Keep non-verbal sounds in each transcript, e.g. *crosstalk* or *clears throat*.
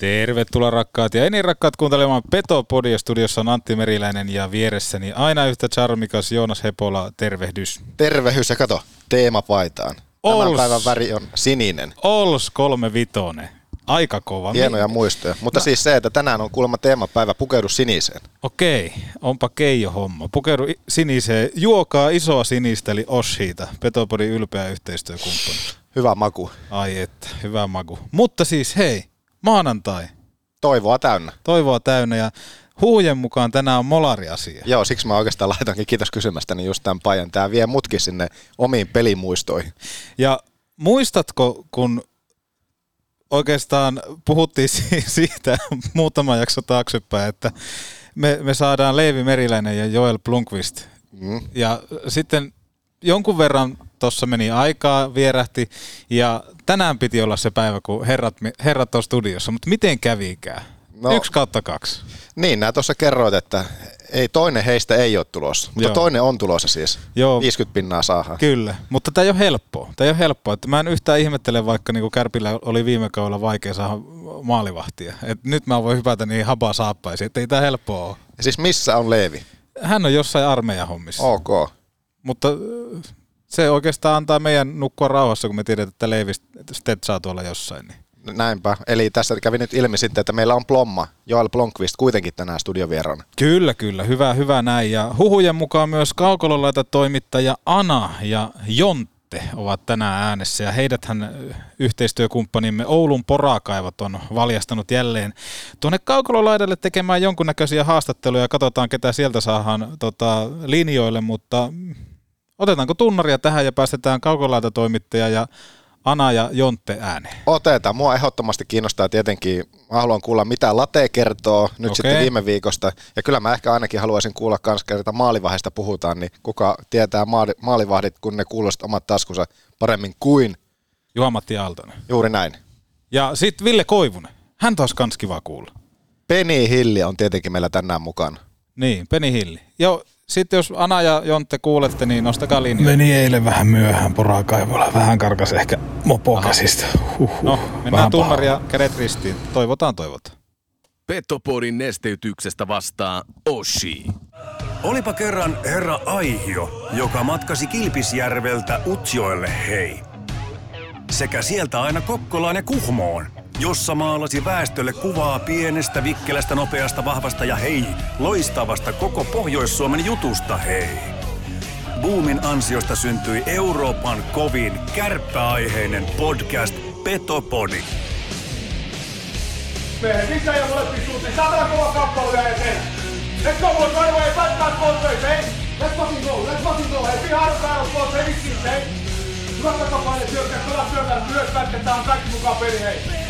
Tervetuloa rakkaat ja enin rakkaat kuuntelemaan Petopodia. Studiossa on Antti Meriläinen ja vieressäni aina yhtä charmikas Joonas Hepola. Tervehdys. Tervehys ja kato, teemapaitaan. Tämän Ols. päivän väri on sininen. Ols 35. Aika kova. Hienoja muistoja. Mutta siis se, että tänään on kuulemma teemapäivä pukeudu siniseen. Okei, onpa keijo homma. Pukeudu siniseen. Juokaa isoa sinistä eli Oshiita. Petopodin ylpeä yhteistyökumppani. Hyvä maku. Ai että, hyvä maku. Mutta siis hei, maanantai. Toivoa täynnä. Toivoa täynnä ja huujen mukaan tänään on molari-asia. Joo, siksi mä oikeastaan laitankin kiitos kysymästäni just tämän pajan. Tää vie mutkin sinne omiin pelimuistoihin. Ja muistatko, kun oikeastaan puhuttiin *laughs* si- siitä muutama jakso taaksepäin, että me, me saadaan Leivi Meriläinen ja Joel Blunkvist. Mm. Ja sitten jonkun verran tuossa meni aikaa, vierähti, ja tänään piti olla se päivä, kun herrat, herrat on studiossa, mutta miten kävikään? No. Yksi kautta kaksi. Niin, nää tuossa kerroit, että ei toinen heistä ei ole tulossa. Mutta Joo. toinen on tulossa siis. Joo. 50 pinnaa saadaan. Kyllä, mutta tämä ei ole helppoa. Tämä ei ole helppoa. Että mä en yhtään ihmettele, vaikka niin Kärpillä oli viime kaudella vaikea saada maalivahtia. Et nyt mä voin hypätä niin habaa saappaisiin, että ei tämä helppoa ole. Ja siis missä on Leevi? Hän on jossain armeijan hommissa. Ok. Mutta se oikeastaan antaa meidän nukkua rauhassa, kun me tiedetään, että Leivi stetsaa tuolla jossain. Niin. Näinpä. Eli tässä kävi nyt ilmi sitten, että meillä on Plomma, Joel Blomqvist kuitenkin tänään studiovieraana. Kyllä, kyllä. Hyvä, hyvä näin. Ja huhujen mukaan myös kaukololaita toimittaja Ana ja Jontte ovat tänään äänessä. Ja heidäthän yhteistyökumppanimme Oulun porakaivot on valjastanut jälleen tuonne kaukololaidalle tekemään jonkunnäköisiä haastatteluja. Katsotaan, ketä sieltä saadaan tota, linjoille, mutta otetaanko tunnaria tähän ja päästetään kaukolaita toimittaja ja Ana ja Jontte ääneen. Otetaan. Mua ehdottomasti kiinnostaa tietenkin, mä haluan kuulla mitä Late kertoo nyt Okei. sitten viime viikosta. Ja kyllä mä ehkä ainakin haluaisin kuulla kans kertaa maalivahista puhutaan, niin kuka tietää maali- maalivahdit, kun ne kuulostavat omat taskunsa paremmin kuin Juha-Matti Aaltonen. juuri näin. Ja sitten Ville Koivunen. Hän taas kans kiva kuulla. Penny Hilli on tietenkin meillä tänään mukana. Niin, Peni Hilli. Joo, sitten jos Ana ja Jontte kuulette, niin nostakaa linjoja. Meni eilen vähän myöhään porakaivolla. Vähän karkas ehkä mopokäsistä. Huhhuh. No, mennään Vähän tunnaria kädet ristiin. Toivotaan, toivotaan. Petopodin nesteytyksestä vastaa Oshi. Olipa kerran herra Aihio, joka matkasi Kilpisjärveltä Utsjoelle hei. Sekä sieltä aina Kokkolaan ja Kuhmoon, jossa maalasi väestölle kuvaa pienestä, vikkelästä, nopeasta, vahvasta ja hei, loistavasta koko Pohjois-Suomen jutusta hei. Boomin ansiosta syntyi Euroopan kovin kärppäaiheinen podcast Petopodi. Mehän sisään ja molempiin suuntiin. Kova kappale vielä eteen. Let's go boys, right away. Fight back both ways, hey. Let's fucking go, let's fucking go. Hey, be hard on battle, boys, hey, vitsi, hey. Hyvä takapaine, kova syökkää, myös pätkettä on kaikki mukaan peli.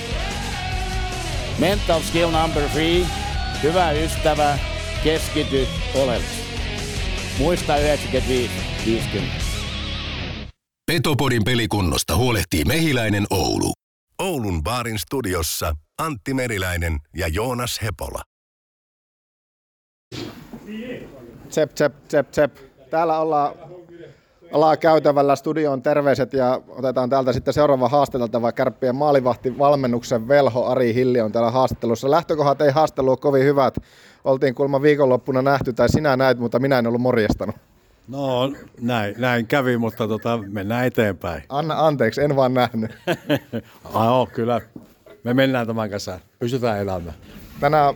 Mental skill number three. Hyvä ystävä, keskity oleellisesti. Muista 95-50. Petopodin pelikunnosta huolehtii Mehiläinen Oulu. Oulun baarin studiossa Antti Meriläinen ja Joonas Hepola. Tsep, tsep, tsep, tsep. Täällä ollaan, ollaan käytävällä studion terveiset ja otetaan täältä sitten seuraava haastateltava kärppien maalivahti valmennuksen velho Ari Hilli on täällä haastattelussa. Lähtökohdat ei haastelu ole kovin hyvät. Oltiin kuulemma viikonloppuna nähty tai sinä näit, mutta minä en ollut morjestanut. No näin, näin kävi, mutta tota, mennään eteenpäin. Anna anteeksi, en vaan nähnyt. Ai *laughs* joo, kyllä. Me mennään tämän kanssa. Pysytään elämään. Tänään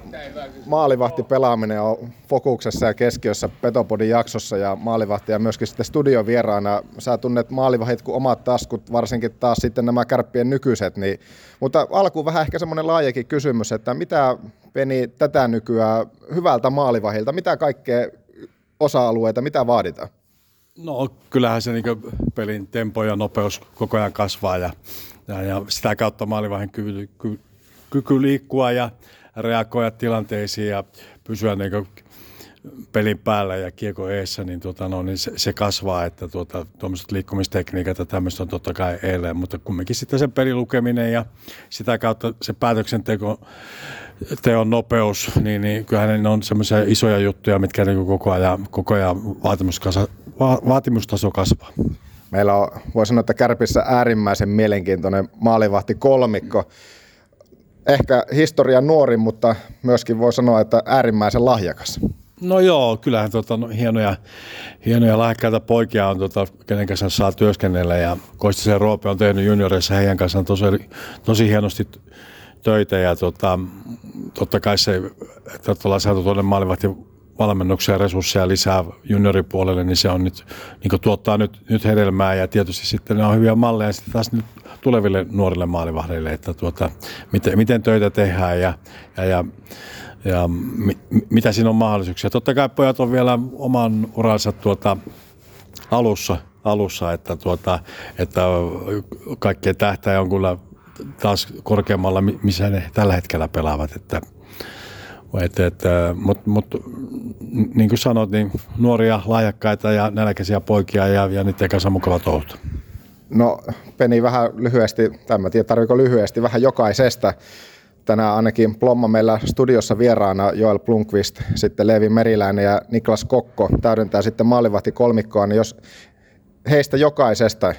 maalivahti pelaaminen on fokuksessa ja keskiössä Petopodin jaksossa ja maalivahti ja myöskin sitten studiovieraana. Sä tunnet maalivahdit kuin omat taskut, varsinkin taas sitten nämä kärppien nykyiset. Niin, mutta alkuun vähän ehkä semmoinen laajakin kysymys, että mitä Peni tätä nykyään hyvältä maalivahilta, mitä kaikkea osa-alueita, mitä vaaditaan? No kyllähän se niin pelin tempo ja nopeus koko ajan kasvaa ja, ja, ja sitä kautta maalivahin kyky, ky, kyky liikkua ja reagoida tilanteisiin ja pysyä niin pelin päällä ja kiekko eessä, niin, tota, no, niin se, se, kasvaa, että tuota, tuommoiset liikkumistekniikat ja tämmöistä on totta kai eilen, mutta kumminkin sitten se pelilukeminen ja sitä kautta se päätöksenteko teon nopeus, niin, niin kyllähän ne on semmoisia isoja juttuja, mitkä niin koko ajan, koko ajan vaatimuskasa, va, vaatimustaso kasvaa. Meillä on, voi sanoa, että Kärpissä äärimmäisen mielenkiintoinen maalivahti kolmikko. Ehkä historian nuori, mutta myöskin voi sanoa, että äärimmäisen lahjakas. No joo, kyllähän tota, no, hienoja, hienoja lahjakkaita poikia on, tota, kenen kanssa saa työskennellä. Ja Koistisen Roope on tehnyt junioreissa heidän kanssaan tosi, tosi hienosti töitä. Ja tota, totta kai se, että ollaan saatu tuonne maalivahti valmennuksia ja resursseja lisää junioripuolelle, niin se on nyt, niin tuottaa nyt, nyt hedelmää ja tietysti sitten ne on hyviä malleja sitten taas nyt tuleville nuorille maalivahdeille, että tuota, miten, miten töitä tehdään ja, ja, ja ja mi, mitä siinä on mahdollisuuksia. Totta kai pojat on vielä oman uransa tuota alussa, alussa että, tuota, että kaikkien tähtäjä on kyllä taas korkeammalla, missä ne tällä hetkellä pelaavat. Että, että, että, Mutta mut, niin kuin sanot, niin nuoria, lahjakkaita ja nälkäisiä poikia ja, ja niiden kanssa mukava touhuta. No Peni vähän lyhyesti, tai en tiedä tarviko lyhyesti, vähän jokaisesta tänään ainakin Plomma meillä studiossa vieraana Joel Plunkvist, sitten Leevi Meriläinen ja Niklas Kokko täydentää sitten maalivahti kolmikkoa, niin jos heistä jokaisesta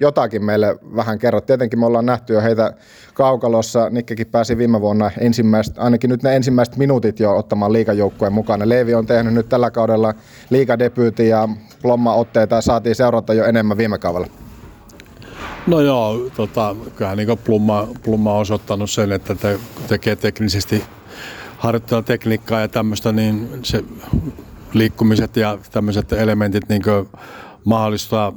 jotakin meille vähän kerrot. Tietenkin me ollaan nähty jo heitä kaukalossa. Nikkekin pääsi viime vuonna ensimmäistä, ainakin nyt ne ensimmäiset minuutit jo ottamaan liikajoukkueen mukana. Leevi on tehnyt nyt tällä kaudella liikadebyytin ja Plomma-otteita saatiin seurata jo enemmän viime kaudella. No joo, tota, kyllähän niin Plumma, Plumma on osoittanut sen, että te, tekee teknisesti harjoittaa tekniikkaa ja tämmöistä, niin se liikkumiset ja tämmöiset elementit niin mahdollistaa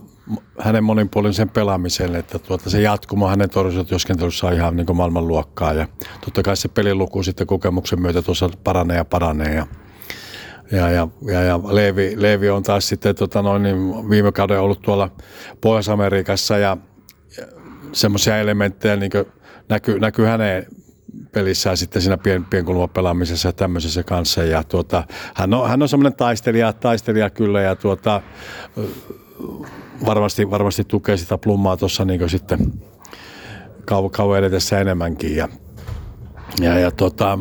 hänen monipuolisen pelaamisen, että tuota, se jatkumo hänen torjuntatyöskentelyssä on ihan niin maailmanluokkaa ja totta kai se peliluku sitten kokemuksen myötä tuossa paranee ja paranee ja ja, ja, ja, ja Leevi, Leevi, on taas sitten tota noin, niin viime kauden ollut tuolla Pohjois-Amerikassa ja semmoisia elementtejä niin näkyy, näkyy hänen pelissään sitten siinä pien, pelaamisessa ja tämmöisessä kanssa. Ja tuota, hän on, hän on semmoinen taistelija, taistelija kyllä ja tuota, varmasti, varmasti tukee sitä plummaa tuossa niin sitten kauan, kauan edetessä enemmänkin. Ja, ja, ja tota,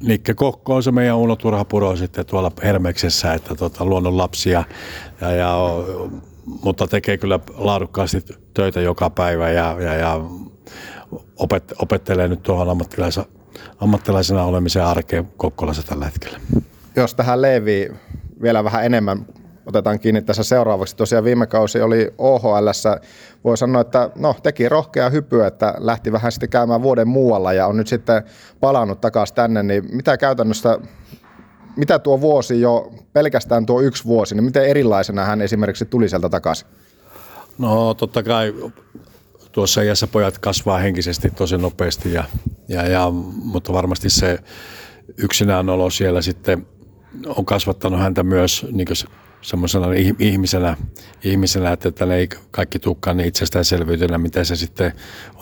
Nikke Kokko on se meidän Uno Turhapuro sitten tuolla Hermeksessä, että tota, luonnon lapsia ja, ja mutta tekee kyllä laadukkaasti töitä joka päivä ja, ja, ja opet, opettelee nyt tuohon ammattilaisena, ammattilaisena olemisen arkeen Kokkolassa tällä hetkellä. Jos tähän Leevi vielä vähän enemmän otetaan kiinni tässä seuraavaksi. Tosiaan viime kausi oli OHL. Voi sanoa, että no, teki rohkea hypy, että lähti vähän sitten käymään vuoden muualla ja on nyt sitten palannut takaisin tänne. Niin mitä käytännössä mitä tuo vuosi jo, pelkästään tuo yksi vuosi, niin miten erilaisena hän esimerkiksi tuli sieltä takaisin? No totta kai tuossa iässä pojat kasvaa henkisesti tosi nopeasti, ja, ja, ja, mutta varmasti se yksinään olo siellä sitten on kasvattanut häntä myös niin semmoisena ihmisenä, ihmisenä, että ne ei kaikki tukkaan niin itsestäänselvyytenä, mitä se sitten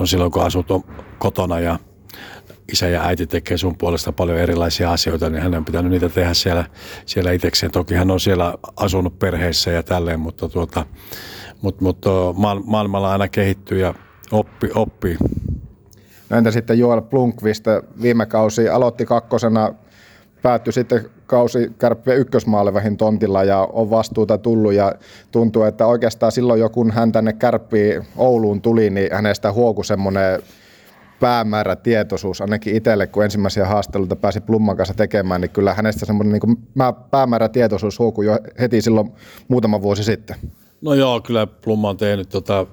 on silloin, kun asut kotona ja isä ja äiti tekee sun puolesta paljon erilaisia asioita, niin hän on pitänyt niitä tehdä siellä, siellä itsekseen. Toki hän on siellä asunut perheessä ja tälleen, mutta, tuota, mutta, mutta maailmalla aina kehittyy ja oppi, oppii. No entä sitten Joel Plunkvist, viime kausi aloitti kakkosena, päättyi sitten kausi kärppiä ykkösmaalevähin tontilla ja on vastuuta tullut ja tuntuu, että oikeastaan silloin jo kun hän tänne kärppiin Ouluun tuli, niin hänestä huoku semmoinen päämäärä tietoisuus, ainakin itselle, kun ensimmäisiä haasteluita pääsi Plumman kanssa tekemään, niin kyllä hänestä semmoinen niin päämäärä tietoisuus huokui jo heti silloin muutama vuosi sitten. No joo, kyllä Plumma on tehnyt tota,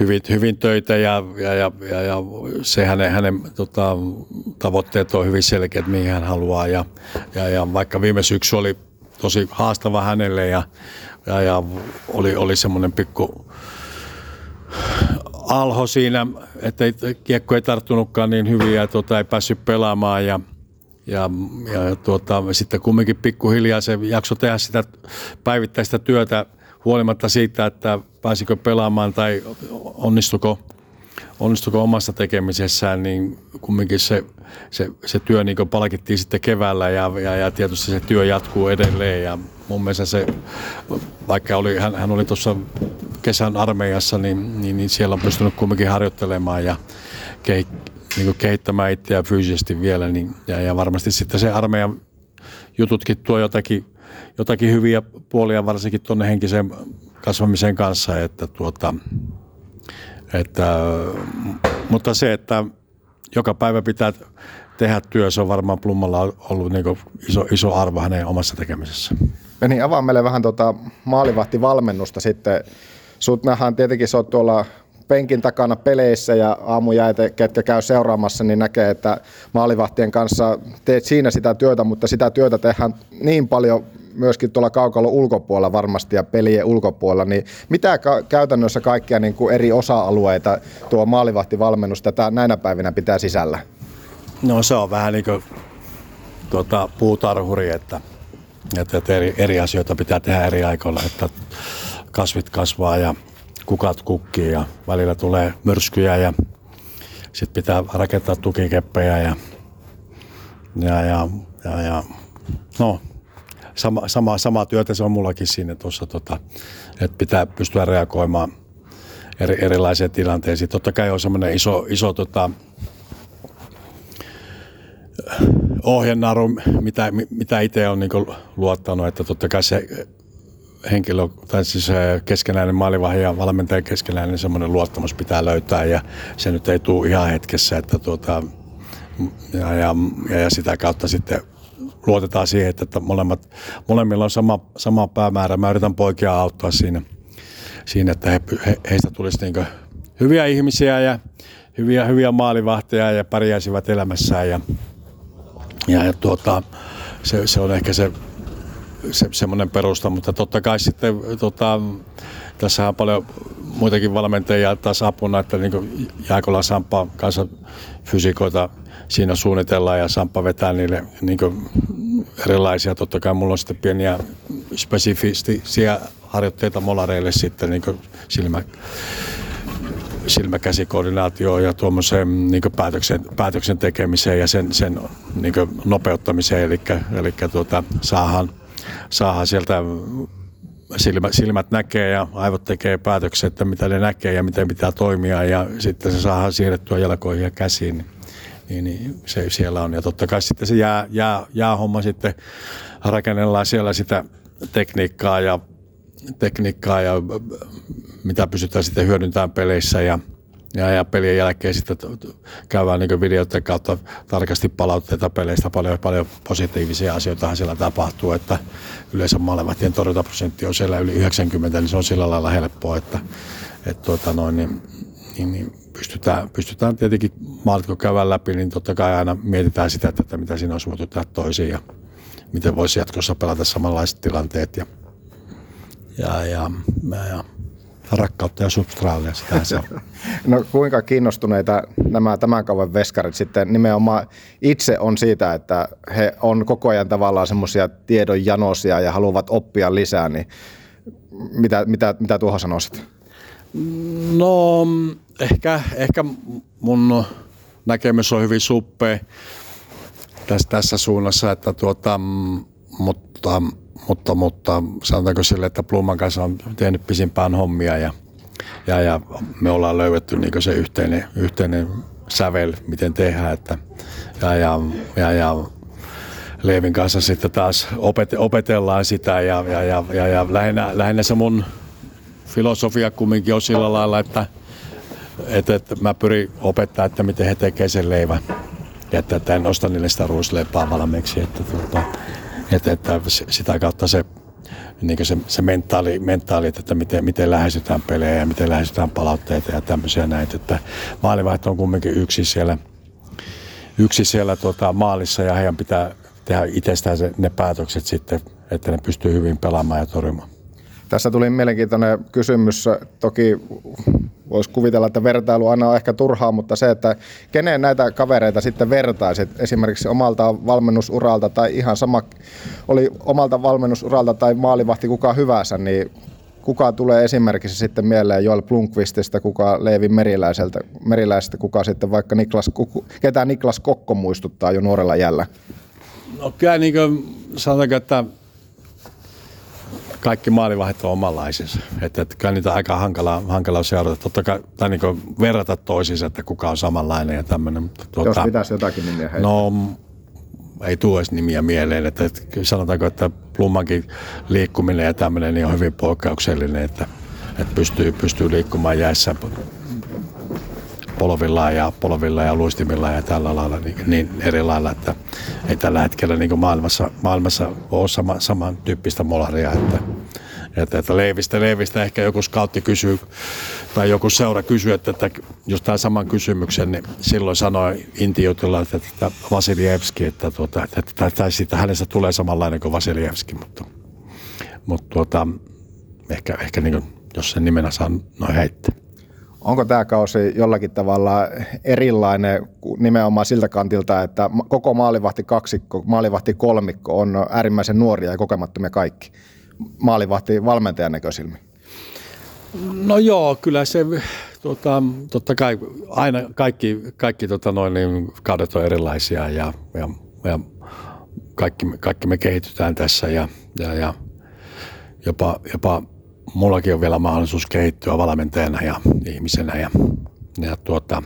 hyvin, hyvin töitä ja, ja, ja, ja, ja se hänen, hänen tota, tavoitteet on hyvin selkeät, mihin hän haluaa. Ja, ja, ja vaikka viime syksy oli tosi haastava hänelle ja, ja, ja oli, oli semmoinen pikku alho siinä, että kiekko ei tarttunutkaan niin hyvin ja tuota, ei päässyt pelaamaan ja, ja, ja tuota, sitten kumminkin pikkuhiljaa se jakso tehdä sitä päivittäistä työtä huolimatta siitä, että pääsikö pelaamaan tai onnistuko, onnistuko omassa tekemisessään, niin kumminkin se, se, se työ niin palkittiin sitten keväällä ja, ja, ja tietysti se työ jatkuu edelleen. Ja mun mielestä se, vaikka oli, hän, hän oli tuossa kesän armeijassa, niin, niin, niin siellä on pystynyt kumminkin harjoittelemaan ja ke, niin kehittämään itseään fyysisesti vielä niin, ja, ja varmasti sitten se armeijan jututkin tuo jotakin, jotakin hyviä puolia varsinkin tuonne henkiseen kasvamisen kanssa, että tuota, että, mutta se, että joka päivä pitää tehdä työ, se on varmaan Plummalla ollut niin iso, iso arvo hänen omassa tekemisessä. niin, avaa meille vähän tuota maalivahtivalmennusta sitten. Sut nähdään tietenkin, sä oot tuolla penkin takana peleissä ja aamujäitä, ketkä käy seuraamassa, niin näkee, että maalivahtien kanssa teet siinä sitä työtä, mutta sitä työtä tehdään niin paljon myöskin tuolla kaukalon ulkopuolella varmasti ja pelien ulkopuolella, niin mitä ka- käytännössä kaikkia niin kuin eri osa-alueita tuo maalivahtivalmennus tätä näinä päivinä pitää sisällä? No se on vähän niin kuin tuota, puutarhuri, että, että, eri, eri asioita pitää tehdä eri aikoilla, että kasvit kasvaa ja kukat kukkii ja välillä tulee myrskyjä ja sitten pitää rakentaa tukikeppejä ja, ja, ja, ja, ja no, sama, sama, sama työtä se on mullakin siinä tuossa, tota, että pitää pystyä reagoimaan eri, erilaisiin tilanteisiin. Totta kai on semmoinen iso, iso tota, ohjenaru, mitä, mitä itse on niin luottanut, että totta kai se henkilö, tai siis keskenäinen maalivahja ja valmentajan keskenäinen semmoinen luottamus pitää löytää ja se nyt ei tule ihan hetkessä, että tuota, ja, ja, ja, sitä kautta sitten luotetaan siihen, että molemmat, molemmilla on sama, sama päämäärä. Mä yritän poikia auttaa siinä, siinä että he, he, heistä tulisi niin hyviä ihmisiä ja hyviä, hyviä maalivahteja ja pärjäisivät elämässään. Ja, ja, ja tuota, se, se, on ehkä se, se semmoinen perusta, mutta totta kai sitten tota, tässä on paljon muitakin valmentajia taas apuna, että niin Jaakola Sampa kanssa fysikoita siinä suunnitellaan ja Sampa vetää niille niin erilaisia. Totta kai mulla on sitten pieniä spesifisiä harjoitteita molareille sitten niin silmä, silmäkäsikoordinaatioon ja tuommoiseen niin päätöksen, päätöksen tekemiseen ja sen, sen niin nopeuttamiseen. Eli, eli tuota, saahan, saahan sieltä silmä, silmät näkee ja aivot tekee päätöksiä, että mitä ne näkee ja miten pitää toimia ja sitten se saadaan siirrettyä jalkoihin ja käsiin. Niin, niin se siellä on. Ja totta kai sitten se jää, jää, jäähomma sitten rakennellaan siellä sitä tekniikkaa ja, tekniikkaa ja mitä pystytään sitten hyödyntämään peleissä ja, ja, ja pelien jälkeen sitten käydään niin videoiden kautta tarkasti palautteita peleistä. Paljon, paljon positiivisia asioita siellä tapahtuu, että yleensä maalevahtien torjuntaprosentti on siellä yli 90, niin se on sillä lailla helppoa, että, että tuota noin, niin, niin, niin pystytään, pystytään tietenkin maalit kun käydään läpi, niin totta kai aina mietitään sitä, että mitä siinä olisi voitu tehdä toisiin ja miten voisi jatkossa pelata samanlaiset tilanteet ja, ja, ja, ja rakkautta ja substraalia, sitä se on. *laughs* No kuinka kiinnostuneita nämä tämän kauan veskarit sitten nimenomaan itse on siitä, että he on koko ajan tavallaan semmoisia tiedonjanosia ja haluavat oppia lisää, niin mitä, mitä, mitä tuohon sanoisit? No ehkä, ehkä mun näkemys on hyvin suppea tässä, tässä suunnassa, että tuota, mutta, mutta, mutta sanotaanko sille, että Pluman kanssa on tehnyt pisimpään hommia ja, ja, ja me ollaan löydetty niin se yhteinen, yhteinen sävel, miten tehdään, että, ja, ja, ja, ja Leevin kanssa sitten taas opet, opetellaan sitä ja, ja, ja, ja, ja lähinnä, lähinnä se mun filosofia kumminkin on sillä lailla, että, että, että mä pyrin opettaa, että miten he tekevät sen leivän. Ja että, että en osta niille sitä ruisleipää valmiiksi. Että, tuota, että, että sitä kautta se, niin se, se mentaali, mentaali, että miten, miten lähestytään pelejä ja miten lähestytään palautteita ja tämmöisiä näitä. Että maalivaihto on kumminkin yksi siellä, yksi siellä tuota, maalissa ja heidän pitää tehdä itsestään se, ne päätökset sitten, että ne pystyy hyvin pelaamaan ja torjumaan. Tässä tuli mielenkiintoinen kysymys. Toki voisi kuvitella, että vertailu aina on ehkä turhaa, mutta se, että kenen näitä kavereita sitten vertaisit esimerkiksi omalta valmennusuralta tai ihan sama oli omalta valmennusuralta tai maalivahti kuka hyvänsä, niin kuka tulee esimerkiksi sitten mieleen Joel Blomqvistista, kuka Leevi Meriläiseltä, Meriläisestä, kuka sitten vaikka Niklas, ketä Niklas Kokko muistuttaa jo nuorella jällä? No kyllä niin kuin, sanotaanko, että kaikki maalivahit on omanlaisensa. Että, että kyllä niitä aika hankala, hankala seurata. Totta kai, tai niin verrata toisiinsa, että kuka on samanlainen ja tämmöinen. Tuota, Jos pitäisi jotakin nimiä heittää. No, ei tule edes nimiä mieleen. Että, että sanotaanko, että Plummankin liikkuminen ja tämmöinen niin on hyvin poikkeuksellinen, että, että pystyy, pystyy liikkumaan jäissä polvilla ja, polvilla ja luistimilla ja tällä lailla niin, niin eri lailla, että ei tällä hetkellä niin maailmassa, maailmassa ole sama, samantyyppistä molaria, että, että, että Leivistä, Leivistä ehkä joku scoutti kysyy tai joku seura kysyy, että, että jos tämä saman kysymyksen, niin silloin sanoi Intiutilla, että, että Vasilievski, että, tuota, että, että, että siitä hänestä tulee samanlainen kuin Vasilievski, mutta, mutta tuota, ehkä, ehkä niin kuin, jos sen nimenä saa noin heittää. Onko tämä kausi jollakin tavalla erilainen nimenomaan siltä kantilta, että koko maalivahti kaksikko, maalivahti kolmikko on äärimmäisen nuoria ja kokemattomia kaikki maalivahti valmentajan näkösilmi? No joo, kyllä se, tota, totta kai aina kaikki, kaikki tota noin, niin kaudet on erilaisia ja, ja, ja kaikki, kaikki me kehitytään tässä ja, ja, ja jopa, jopa mullakin on vielä mahdollisuus kehittyä valmentajana ja ihmisenä. Ja, ja tuota,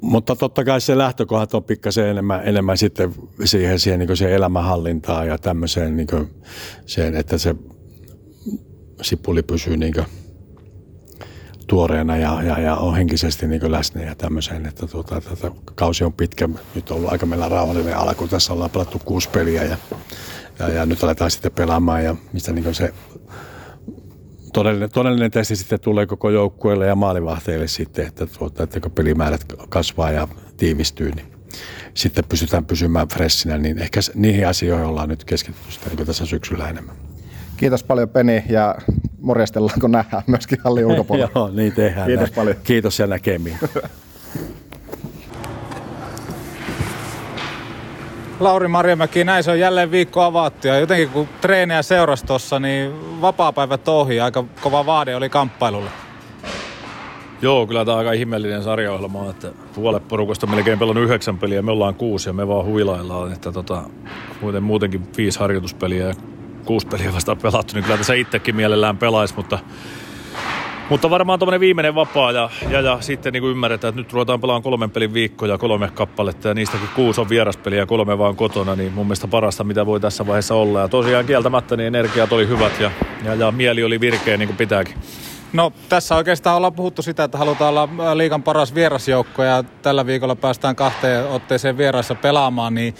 mutta totta kai se lähtökohdat on pikkasen enemmän, enemmän sitten siihen, siihen, niin siihen elämänhallintaan ja tämmöiseen, niin siihen, että se sipuli pysyy niin tuoreena ja, ja, ja on henkisesti niin läsnä ja tämmöiseen, että tuota, tätä kausi on pitkä. Nyt on ollut aika meillä rauhallinen alku. Tässä ollaan pelattu kuusi peliä ja ja, ja nyt aletaan sitten pelaamaan ja mistä niin se todellinen, todellinen testi sitten tulee koko joukkueelle ja maalivahteille sitten, että, tuota, että kun pelimäärät kasvaa ja tiivistyy, niin sitten pystytään pysymään freshinä, niin ehkä niihin asioihin ollaan nyt keskitytty niin tässä syksyllä enemmän. Kiitos paljon Peni ja morjestellaan, kun nähdään myöskin hallin *laughs* ulkopuolella. Joo, niin tehdään. Kiitos näin. paljon. Kiitos ja näkemiin. *laughs* Lauri Marjamäki, näin se on jälleen viikko avattu ja jotenkin kun treenejä seurasi tuossa, niin vapaa-päivät ohi, aika kova vaade oli kamppailulle. Joo, kyllä tämä on aika ihmeellinen sarjaohjelma, että puolet porukasta melkein pelannut yhdeksän peliä, me ollaan kuusi ja me vaan huilaillaan, että tota, muuten muutenkin viisi harjoituspeliä ja kuusi peliä vasta pelattu, niin kyllä tässä itsekin mielellään pelaisi, mutta mutta varmaan tuommoinen viimeinen vapaa ja, ja, ja sitten niin kuin ymmärretään, että nyt ruvetaan pelaamaan kolmen pelin viikkoja, kolme kappaletta ja niistäkin kuusi on vieraspeliä ja kolme vaan kotona, niin mun mielestä parasta mitä voi tässä vaiheessa olla. Ja tosiaan kieltämättä niin energiat oli hyvät ja, ja, ja mieli oli virkeä niin kuin pitääkin. No tässä oikeastaan ollaan puhuttu sitä, että halutaan olla liikan paras vierasjoukko ja tällä viikolla päästään kahteen otteeseen vieraissa pelaamaan, niin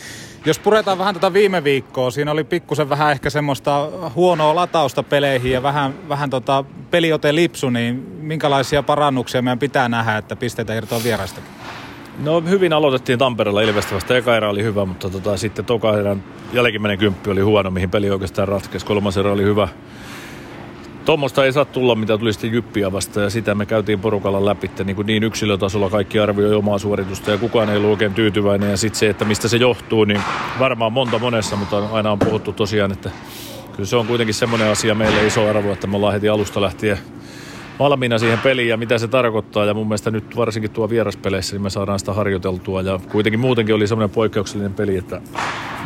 jos puretaan vähän tätä viime viikkoa, siinä oli pikkusen vähän ehkä semmoista huonoa latausta peleihin ja vähän, vähän tota peliote lipsu, niin minkälaisia parannuksia meidän pitää nähdä, että pisteitä irtoa vierasta? No hyvin aloitettiin Tampereella Ilvestävästä. Eka erä oli hyvä, mutta tota, sitten toka erän jälkimmäinen kymppi oli huono, mihin peli oikeastaan ratkesi. Kolmas erä oli hyvä, Tuommoista ei saa tulla, mitä tuli sitten Jyppiä vasta ja sitä me käytiin porukalla läpi. Niin, kuin niin yksilötasolla kaikki arvioi omaa suoritusta ja kukaan ei ollut oikein tyytyväinen. Ja sitten se, että mistä se johtuu, niin varmaan monta monessa, mutta aina on puhuttu tosiaan, että kyllä se on kuitenkin semmoinen asia meille iso arvo, että me ollaan heti alusta lähtien valmiina siihen peliin ja mitä se tarkoittaa. Ja mun mielestä nyt varsinkin tuo vieraspeleissä niin me saadaan sitä harjoiteltua. Ja kuitenkin muutenkin oli semmoinen poikkeuksellinen peli, että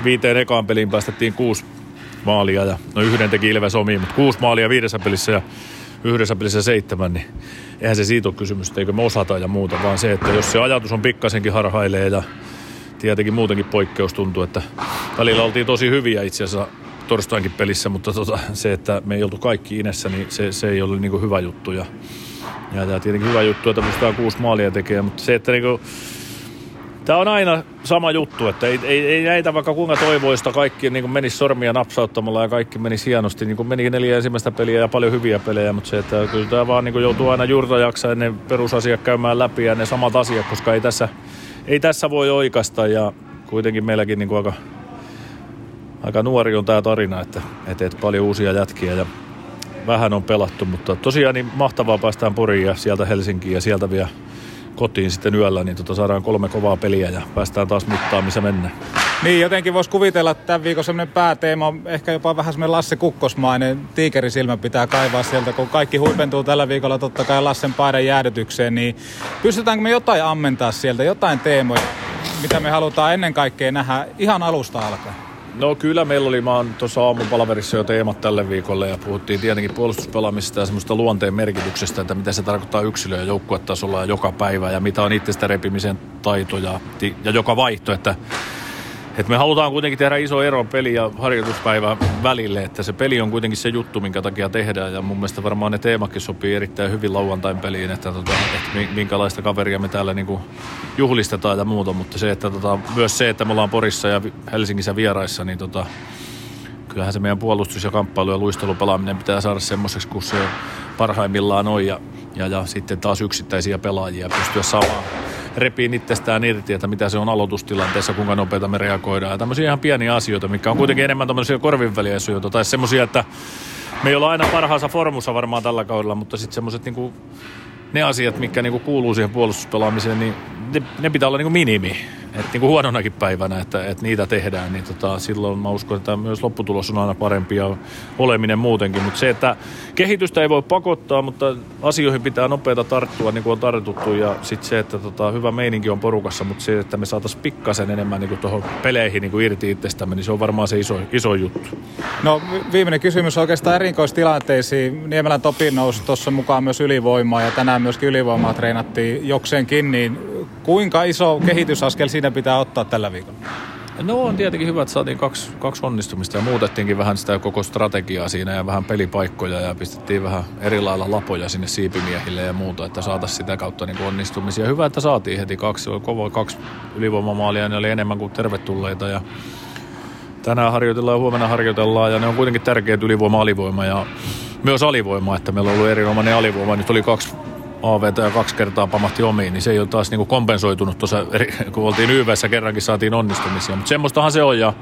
viiteen ekaan peliin päästettiin kuusi maalia ja no yhden teki Ilves omiin, mutta kuusi maalia viidessä pelissä ja yhdessä pelissä seitsemän, niin eihän se siitä ole kysymys, eikö me osata ja muuta, vaan se, että jos se ajatus on pikkasenkin harhailee ja tietenkin muutenkin poikkeus tuntuu, että välillä oltiin tosi hyviä itse asiassa torstainkin pelissä, mutta tota, se, että me ei oltu kaikki inessä, niin se, se ei ole niin hyvä juttu. Ja, ja, ja tietenkin hyvä juttu, että pystytään kuusi maalia tekemään, mutta se, että niin kuin, Tämä on aina sama juttu, että ei, ei, ei näitä vaikka kuinka toivoista kaikki niin menisi sormia napsauttamalla ja kaikki menisi hienosti. Niin kuin meni neljä ensimmäistä peliä ja paljon hyviä pelejä, mutta se, että kyllä tämä vaan niin joutuu aina juurtajaksa ennen perusasiat käymään läpi ja ne samat asiat, koska ei tässä, ei tässä voi oikasta ja kuitenkin meilläkin niin kuin aika, aika nuori on tämä tarina, että, että, että paljon uusia jätkiä ja vähän on pelattu, mutta tosiaan niin mahtavaa päästään Poriin ja sieltä Helsinkiin ja sieltä vielä kotiin sitten yöllä, niin tota saadaan kolme kovaa peliä ja päästään taas mittaan, missä mennään. Niin, jotenkin voisi kuvitella, että tämän viikon semmoinen pääteema on ehkä jopa vähän semmoinen Lasse Kukkosmainen. Tiikerisilmä pitää kaivaa sieltä, kun kaikki huipentuu tällä viikolla totta kai Lassen paidan jäädytykseen, niin pystytäänkö me jotain ammentaa sieltä, jotain teemoja, mitä me halutaan ennen kaikkea nähdä ihan alusta alkaen? No kyllä meillä oli, mä oon tuossa aamupalaverissa jo teemat tälle viikolle ja puhuttiin tietenkin puolustuspelaamista ja semmoista luonteen merkityksestä, että mitä se tarkoittaa yksilö- ja joukkuetasolla ja joka päivä ja mitä on itsestä repimisen taito ja, ja joka vaihto, että et me halutaan kuitenkin tehdä iso ero peli- ja harjoituspäivän välille, että se peli on kuitenkin se juttu, minkä takia tehdään. Ja mun mielestä varmaan ne teemakin sopii erittäin hyvin lauantain peliin, että, tota, että minkälaista kaveria me täällä niinku juhlistetaan ja muuta. Mutta se, että tota, myös se, että me ollaan Porissa ja Helsingissä vieraissa, niin tota, kyllähän se meidän puolustus ja kamppailu ja luistelupelaaminen pitää saada semmoiseksi, kun se parhaimmillaan on. Ja, ja, ja sitten taas yksittäisiä pelaajia pystyä saamaan repiin itsestään irti, että mitä se on aloitustilanteessa, kuinka nopeita me reagoidaan. Ja tämmöisiä ihan pieniä asioita, mikä on kuitenkin enemmän tämmöisiä korvinväliasioita tai semmoisia, että me ei olla aina parhaassa formussa varmaan tällä kaudella, mutta sitten semmoiset niinku, ne asiat, mitkä niinku kuuluu siihen puolustuspelaamiseen, niin ne, ne pitää olla niinku minimi että niin kuin huononakin päivänä, että, että niitä tehdään, niin tota, silloin mä uskon, että myös lopputulos on aina parempi ja oleminen muutenkin. Mutta se, että kehitystä ei voi pakottaa, mutta asioihin pitää nopeita tarttua niin kuin on tartuttu ja sitten se, että tota, hyvä meininki on porukassa, mutta se, että me saataisiin pikkasen enemmän niin tuohon peleihin niin kuin irti itsestämme, niin se on varmaan se iso, iso juttu. No viimeinen kysymys oikeastaan erikoistilanteisiin. Niemelän Topi nousi tuossa mukaan myös ylivoimaa ja tänään myöskin ylivoimaa treenattiin jokseenkin, niin kuinka iso kehitysaskel siinä pitää ottaa tällä viikolla? No on tietenkin hyvä, että saatiin kaksi, kaksi onnistumista ja muutettiinkin vähän sitä koko strategiaa siinä ja vähän pelipaikkoja ja pistettiin vähän eri lailla lapoja sinne siipimiehille ja muuta, että saataisiin sitä kautta niin onnistumisia. Hyvä, että saatiin heti kaksi, oli kova kaksi ylivoimamaalia, ne oli enemmän kuin tervetulleita ja tänään harjoitellaan ja huomenna harjoitellaan ja ne on kuitenkin tärkeät ylivoima-alivoima ja myös alivoima, että meillä on ollut erinomainen alivoima. Nyt oli kaksi AVT ja kaksi kertaa pamahti omiin, niin se ei ole taas niin kuin kompensoitunut tuossa, *laughs* kun oltiin YVssä kerrankin saatiin onnistumisia. Mutta semmoistahan se on ja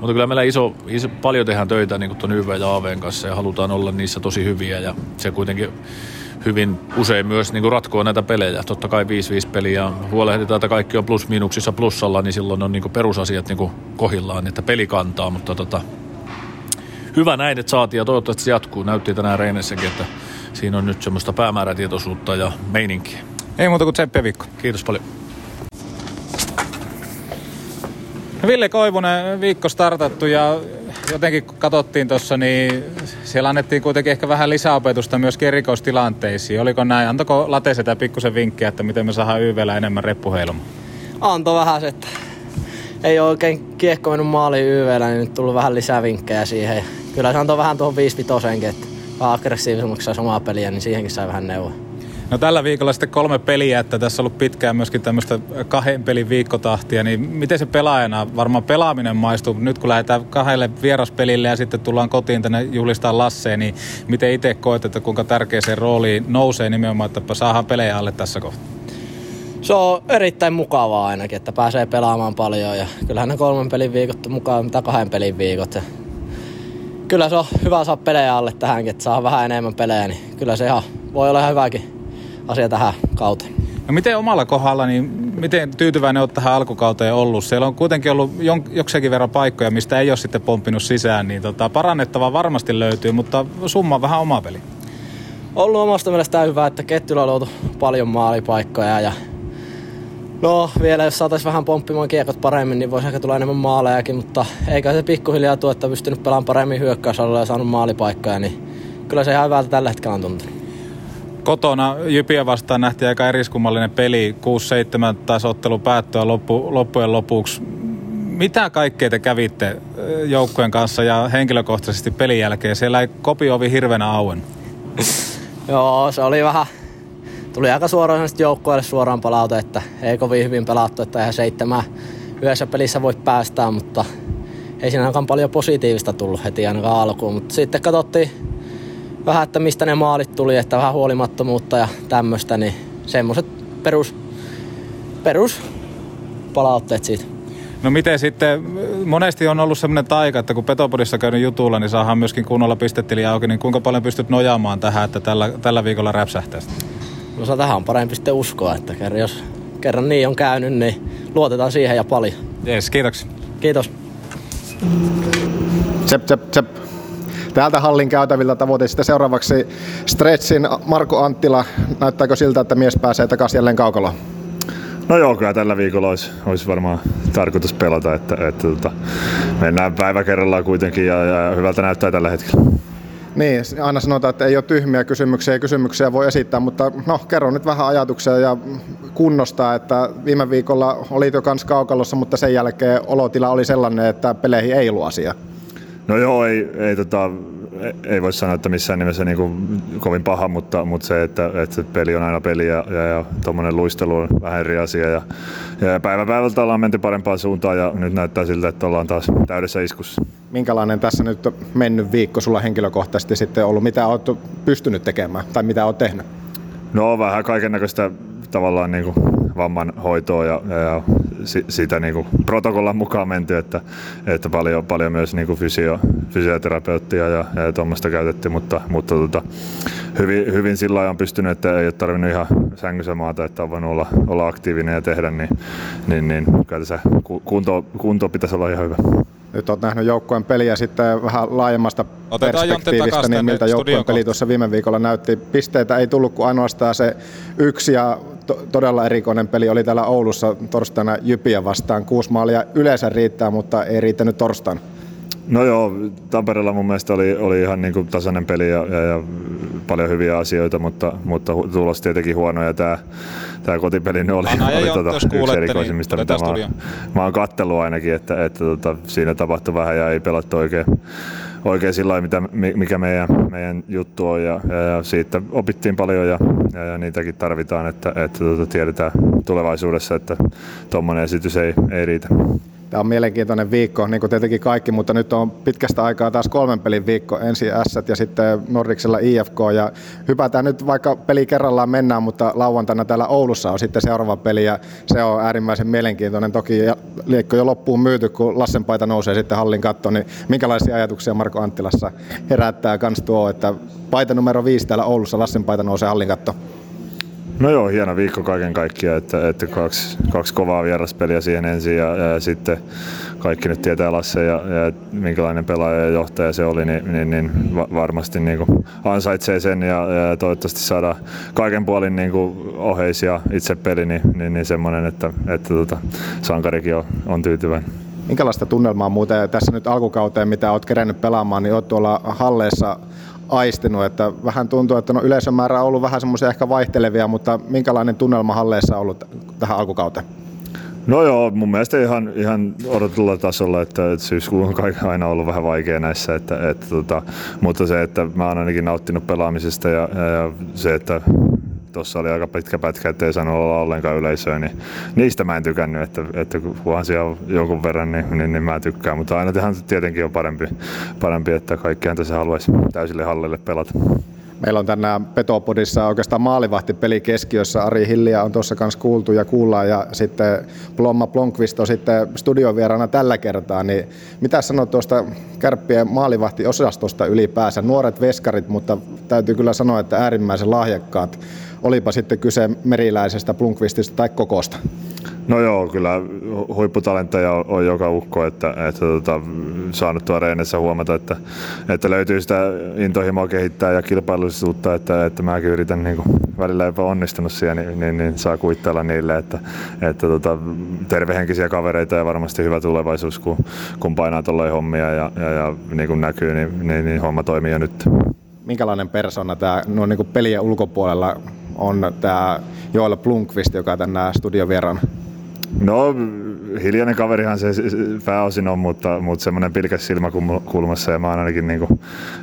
mutta kyllä meillä iso, iso, paljon tehdään töitä niin tuon YV ja AVn kanssa ja halutaan olla niissä tosi hyviä ja se kuitenkin hyvin usein myös niin ratkoo näitä pelejä. Totta kai 5-5 peliä huolehditaan, että kaikki on plus-miinuksissa plussalla, niin silloin on niin perusasiat niin kohillaan, että peli kantaa, mutta tota, hyvä näin, että saatiin ja toivottavasti se jatkuu. Näytti tänään Reinessäkin, että siinä on nyt semmoista päämäärätietoisuutta ja meininkiä. Ei muuta kuin tsemppiä viikko. Kiitos paljon. Ville Koivunen viikko startattu ja jotenkin kun katsottiin tuossa, niin siellä annettiin kuitenkin ehkä vähän lisäopetusta myös erikoistilanteisiin. Oliko näin? Antako Late sitä pikkusen vinkkiä, että miten me saadaan YVllä enemmän reppuheilumaa? Anto vähän se, että ei ole oikein kiekko mennyt maaliin YVllä, niin nyt tullut vähän lisää vinkkejä siihen. Kyllä se antoi vähän tuohon 5 että aggressiivisemmaksi samaa peliä, niin siihenkin sai vähän neuvoa. No tällä viikolla sitten kolme peliä, että tässä on ollut pitkään myöskin tämmöistä kahden pelin viikkotahtia, niin miten se pelaajana, varmaan pelaaminen maistuu, nyt kun lähdetään kahdelle vieraspelille ja sitten tullaan kotiin tänne juhlistaa Lasseen, niin miten itse koet, että kuinka tärkeä se rooli nousee nimenomaan, että saadaan pelejä alle tässä kohtaa? Se on erittäin mukavaa ainakin, että pääsee pelaamaan paljon ja kyllähän ne kolmen pelin viikot mukaan mitä kahden pelin viikot. Ja kyllä se on hyvä saada pelejä alle tähänkin, että saa vähän enemmän pelejä, niin kyllä se ihan voi olla ihan hyväkin asia tähän kauteen. No miten omalla kohdalla, niin miten tyytyväinen olet tähän alkukauteen ollut? Siellä on kuitenkin ollut jokseenkin verran paikkoja, mistä ei ole sitten pomppinut sisään, niin tota, parannettavaa varmasti löytyy, mutta summa vähän oma peli. Ollut omasta mielestään hyvä, että ketjulla on luotu paljon maalipaikkoja ja No vielä jos saataisiin vähän pomppimaan kiekot paremmin, niin voisi ehkä tulla enemmän maalejakin, mutta eikä se pikkuhiljaa tuo, että pystynyt pelaamaan paremmin hyökkäysalalla ja saanut maalipaikkoja, niin kyllä se ihan hyvältä tällä hetkellä on tuntunut. Kotona Jypiä vastaan nähtiin aika eriskummallinen peli, 6-7 taas ottelu päättyä loppu, loppujen lopuksi. Mitä kaikkea te kävitte joukkueen kanssa ja henkilökohtaisesti pelin jälkeen? Siellä ei kopiovi hirveänä auen. Joo, se oli vähän tuli aika suoraan joukkueelle suoraan palaute, että ei kovin hyvin pelattu, että ihan seitsemän yhdessä pelissä voi päästää, mutta ei siinä ainakaan paljon positiivista tullut heti ainakaan alkuun. Mutta sitten katsottiin vähän, että mistä ne maalit tuli, että vähän huolimattomuutta ja tämmöistä, niin semmoiset perus, perus palautteet siitä. No miten sitten, monesti on ollut semmoinen taika, että kun Petopodissa käynyt jutulla, niin saadaan myöskin kunnolla pistetili auki, niin kuinka paljon pystyt nojaamaan tähän, että tällä, tällä viikolla räpsähtää No tähän on parempi sitten uskoa, että kerran, jos kerran niin on käynyt, niin luotetaan siihen ja paljon. Jees, kiitoksia. Kiitos. Tsep, tsep, tsep. Täältä hallin käytävillä tavoite sitten seuraavaksi Stretchin Marko Anttila. Näyttääkö siltä, että mies pääsee takaisin jälleen kaukaloon? No joo, kyllä tällä viikolla olisi, olisi varmaan tarkoitus pelata, että, että, että tota, mennään päivä kerrallaan kuitenkin ja, ja hyvältä näyttää tällä hetkellä. Niin, aina sanotaan, että ei ole tyhmiä kysymyksiä ja kysymyksiä voi esittää, mutta no kerro nyt vähän ajatuksia ja kunnosta, että viime viikolla olit jo kans kaukalossa, mutta sen jälkeen olotila oli sellainen, että peleihin ei ollut asia. No joo, ei, ei, tota, ei voi sanoa, että missään nimessä niin kuin kovin paha, mutta, mutta se, että, että peli on aina peli ja, ja, ja tuommoinen luistelu on vähän eri asia. Ja, ja päivä päivältä ollaan menty parempaan suuntaan ja nyt näyttää siltä, että ollaan taas täydessä iskussa. Minkälainen tässä nyt mennyt viikko sulla henkilökohtaisesti sitten ollut? Mitä olet pystynyt tekemään tai mitä olet tehnyt? No vähän kaiken näköistä tavallaan niin kuin vamman hoitoa ja, ja, ja sitä niin kuin protokollan mukaan menty, että, että paljon, paljon myös niin kuin fysio, fysioterapeuttia ja, ja tuommoista käytetty, mutta, mutta tota, hyvin, hyvin sillä lailla on pystynyt, että ei ole tarvinnut ihan sängyssä maata, että on voinut olla, olla aktiivinen ja tehdä, niin, niin, niin kyllä tässä kunto, kunto pitäisi olla ihan hyvä. Nyt olet nähnyt joukkueen peliä sitten vähän laajemmasta Otetaan perspektiivistä, niin miltä joukkueen peli tuossa viime viikolla näytti. Pisteitä ei tullut kuin ainoastaan se yksi ja to- todella erikoinen peli oli täällä Oulussa torstaina Jypiä vastaan. Kuusi maalia yleensä riittää, mutta ei riittänyt torstaina. No joo, Tampereella mun mielestä oli, oli ihan niin kuin tasainen peli ja, ja, ja paljon hyviä asioita, mutta, mutta tulos tietenkin huono ja tämä tämä kotipeli nyt oli, Anna, oli tota, yksi kuulette, erikoisimmista, niin mitä mä, mä oon kattellut ainakin, että, että tota, siinä tapahtui vähän ja ei pelattu oikein, oikein sillä lailla, mitä, mi- mikä meidän, meidän juttu on ja, ja, siitä opittiin paljon ja, ja, ja niitäkin tarvitaan, että, että tota, tiedetään tulevaisuudessa, että tuommoinen esitys ei, ei riitä. Tämä on mielenkiintoinen viikko, niin kuin tietenkin kaikki, mutta nyt on pitkästä aikaa taas kolmen pelin viikko. Ensin S ja sitten Nordiksella IFK. Ja hypätään nyt vaikka peli kerrallaan mennään, mutta lauantaina täällä Oulussa on sitten seuraava peli ja se on äärimmäisen mielenkiintoinen. Toki ja liekko jo loppuun myyty, kun Lassen paita nousee sitten hallin kattoon, niin minkälaisia ajatuksia Marko Anttilassa herättää kans tuo, että paita numero viisi täällä Oulussa, Lassen paita nousee hallin kattoon. No joo, hieno viikko kaiken kaikkiaan, että, että kaksi, kaksi kovaa vieraspeliä siihen ensin ja, ja sitten kaikki nyt tietää Lasse ja, ja minkälainen pelaaja ja johtaja se oli, niin, niin, niin va- varmasti niin kuin ansaitsee sen ja, ja toivottavasti saadaan kaiken puolin niin kuin oheis ja itse peli, niin, niin, niin semmoinen, että, että tota, sankarikin on, on tyytyväinen. Minkälaista tunnelmaa muuten tässä nyt alkukauteen, mitä olet kerennyt pelaamaan, niin olet tuolla halleissa aistinut, että vähän tuntuu, että no yleisömäärä on ollut vähän semmoisia ehkä vaihtelevia, mutta minkälainen tunnelma halleissa on ollut tähän alkukauteen? No joo, mun mielestä ihan, ihan odotetulla tasolla, että, että syyskuu on aina ollut vähän vaikea näissä, että, että, tota, mutta se, että mä oon ainakin nauttinut pelaamisesta ja, ja se, että tuossa oli aika pitkä pätkä, ettei saanut olla ollenkaan yleisöä, niin niistä mä en tykännyt, että, että kunhan siellä on jonkun verran, niin, niin, niin mä tykkään, mutta aina tähän tietenkin on parempi, parempi että kaikkihan tässä haluaisi täysille hallille pelata. Meillä on tänään Petopodissa oikeastaan maalivahtipeli keskiössä. Ari Hilliä on tuossa kanssa kuultu ja kuullaan ja sitten Plomma Blomqvist on sitten studiovieraana tällä kertaa. Niin mitä sanot tuosta kärppien maalivahtiosastosta ylipäänsä? Nuoret veskarit, mutta täytyy kyllä sanoa, että äärimmäisen lahjakkaat. Olipa sitten kyse meriläisestä, Blomqvistista tai kokosta. No joo, kyllä huipputalentteja on, on joka ukko, että, että tota, saanut tuolla reenessä huomata, että, että löytyy sitä intohimoa kehittää ja kilpailullisuutta, että, että mäkin yritän niin kuin, välillä jopa onnistunut siellä, niin, niin, niin saa kuittailla niille, että, että tota, tervehenkisiä kavereita ja varmasti hyvä tulevaisuus, kun, kun painaa tuolla hommia ja, ja, ja niin kuin näkyy, niin, niin, niin homma toimii jo nyt. Minkälainen persona tämä no, niin pelien ulkopuolella on tämä Joel Blomqvist, joka tänään studiovieraana? No hiljainen kaverihan se pääosin on, mutta, mutta semmoinen pilkäs silmä kulmassa ja mä oon ainakin niin kuin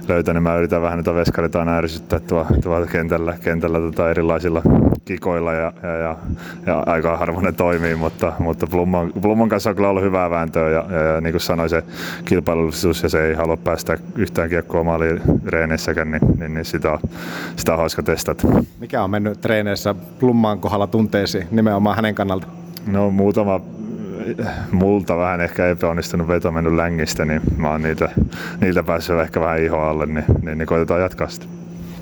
löytänyt, mä yritän vähän niitä veskareita aina ärsyttää tuolla, tuolla kentällä, kentällä tota erilaisilla kikoilla ja, ja, ja, ja aika harvoin ne toimii, mutta, mutta Blumman, Blumman kanssa on kyllä ollut hyvää vääntöä ja, ja, ja niin kuin sanoin se kilpailullisuus ja se ei halua päästä yhtään kiekkoa maaliin reeneissäkään, niin, niin, niin sitä, on, sitä on hauska testata. Mikä on mennyt treeneissä Blumman kohdalla tunteesi nimenomaan hänen kannalta? No muutama multa vähän ehkä epäonnistunut veto mennyt längistä, niin mä oon niitä, niiltä päässyt ehkä vähän iho alle, niin, niin, niin koitetaan jatkaa sitä.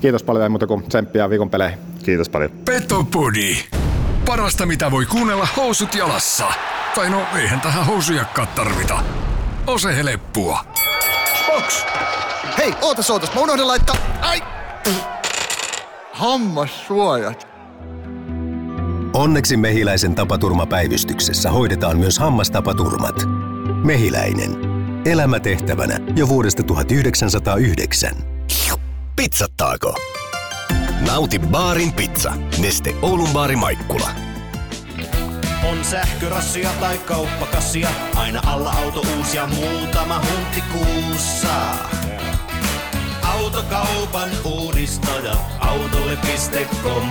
Kiitos paljon, ei muuta kuin tsemppiä viikon peleihin. Kiitos paljon. Petopodi. Parasta mitä voi kuunnella housut jalassa. Tai no, eihän tähän housujakkaan tarvita. Ose heleppua. Box! Hei, ootas ootas, mä unohdin laittaa... Ai! Hammassuojat. Onneksi Mehiläisen tapaturmapäivystyksessä hoidetaan myös hammastapaturmat. Mehiläinen. Elämätehtävänä jo vuodesta 1909. Pizzattaako? Nauti baarin pizza. Neste Oulun baari Maikkula. On sähkörassia tai kauppakassia, aina alla auto uusia muutama huntti kuussa. Autokaupan uudistaja, autolle.com.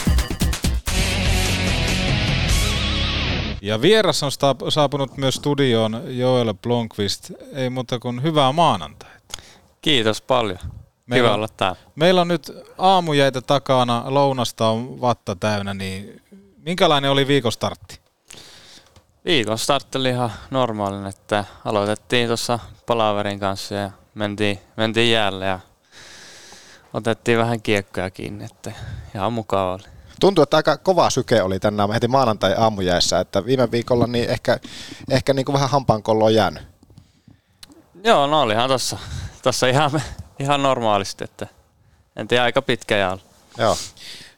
Ja vieras on saapunut myös studioon Joel Blomqvist. Ei muuta kuin hyvää maanantaita. Kiitos paljon. Meillä Hyvä olla täällä. Meillä on nyt aamujäitä takana, lounasta on vatta täynnä, niin minkälainen oli viikon startti? Viikon startti oli ihan normaalinen, että aloitettiin tuossa palaverin kanssa ja mentiin, mentiin jäälle ja otettiin vähän kiekkoja kiinni, että ihan mukava oli. Tuntuu, että aika kova syke oli tänään heti maanantai aamujäissä, että viime viikolla niin ehkä, ehkä niin kuin vähän hampaankollo on jäänyt. Joo, no olihan tossa, tossa ihan, ihan normaalisti, että en tiedä aika pitkä jäällä. Joo.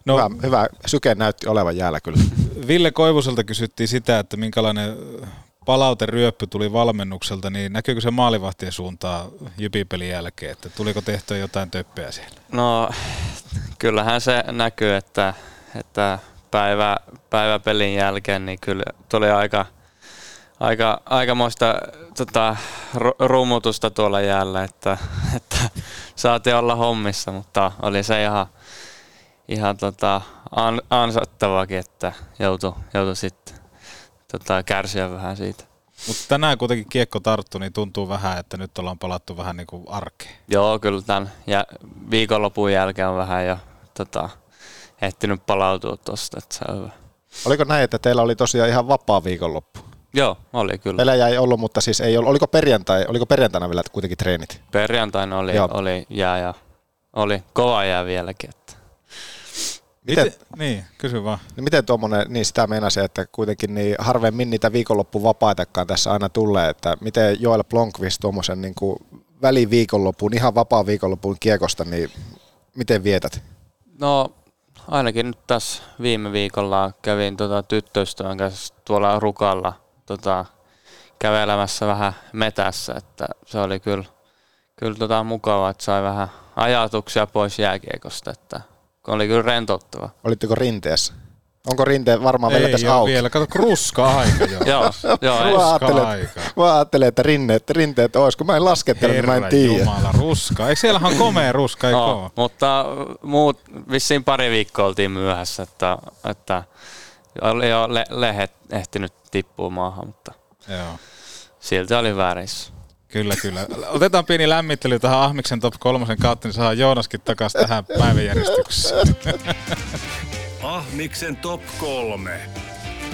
No, hyvä, hyvä syke näytti olevan jäällä kyllä. Ville Koivuselta kysyttiin sitä, että minkälainen palauteryöppy tuli valmennukselta, niin näkyykö se maalivahtien suuntaan jypipelin jälkeen, että tuliko tehtyä jotain töppejä siellä? No kyllähän se näkyy, että, että päivä, päiväpelin jälkeen niin kyllä tuli aika, aika, aikamoista tota, ru- rumutusta tuolla jäällä, että, *laughs* että saatiin olla hommissa, mutta oli se ihan, ihan tota, an, ansattavakin, että joutui, joutui sitten tota, kärsiä vähän siitä. Mutta tänään kuitenkin kiekko tarttu, niin tuntuu vähän, että nyt ollaan palattu vähän niin kuin arkeen. Joo, kyllä tämän ja viikonlopun jälkeen on vähän jo tota, ehtinyt palautua tuosta, että se on hyvä. Oliko näin, että teillä oli tosiaan ihan vapaa viikonloppu? Joo, oli kyllä. Pelejä ei ollut, mutta siis ei ollut. Oliko perjantai, oliko perjantaina vielä kuitenkin treenit? Perjantaina oli, Joo. oli jää ja oli kova jää vieläkin. Että. Miten, Miten, niin, kysy vaan. niin miten tuommoinen, niin sitä meinasin, että kuitenkin niin harvemmin niitä viikonloppuvapaitakaan tässä aina tulee, että miten Joel Blomqvist tuommoisen niin kuin väliviikonlopun, ihan vapaa viikonlopun kiekosta, niin miten vietät? No ainakin nyt tässä viime viikolla kävin tota tyttöystävän kanssa tuolla Rukalla tota, kävelemässä vähän metässä, että se oli kyllä, kyllä tota mukavaa, että sai vähän ajatuksia pois jääkiekosta, että oli kyllä rentouttava. Olitteko rinteessä? Onko rinteet varmaan vielä Ei tässä oo auki? vielä, kato ruska-aika jo. Joo, *laughs* joo, ei. mä, ajattelen, mä ajattelen, että rinteet, rinteet olisi, kun mä en laskettele, niin mä en tiedä. Jumala, ruska. Eikö siellähän on komea ruska, eikö No, oo? mutta muut, vissiin pari viikkoa oltiin myöhässä, että, että oli jo le- lehet ehtinyt tippua maahan, mutta Joo. silti oli väärissä. Kyllä, kyllä. Otetaan pieni lämmittely tähän Ahmiksen top kolmosen kautta, niin saadaan Joonaskin takaisin tähän päiväjärjestykseen. *laughs* Ahmiksen top kolme.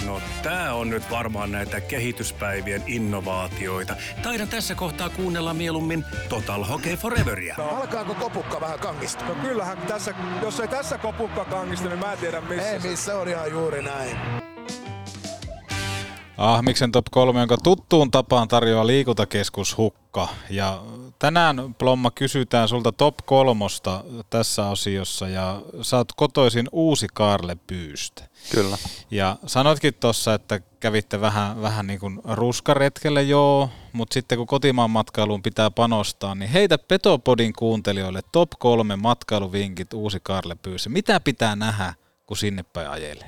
No tää on nyt varmaan näitä kehityspäivien innovaatioita. Taidan tässä kohtaa kuunnella mieluummin Total Hockey Foreveria. Alkaako kopukka vähän kangista? No kyllähän tässä, jos ei tässä kopukka kangista, niin mä en tiedä missä. Ei missä, on ihan juuri näin. Ahmiksen top 3, jonka tuttuun tapaan tarjoaa liikuntakeskus Hukka. Ja tänään, Plomma, kysytään sulta top kolmosta tässä osiossa ja sä oot kotoisin uusi Kaarle Pyystä. Kyllä. Ja sanoitkin tuossa, että kävitte vähän, vähän niin kuin ruskaretkellä, joo, mutta sitten kun kotimaan matkailuun pitää panostaa, niin heitä Petopodin kuuntelijoille top kolme matkailuvinkit uusi Kaarle Pyyssä. Mitä pitää nähdä, kun sinne päin ajelee?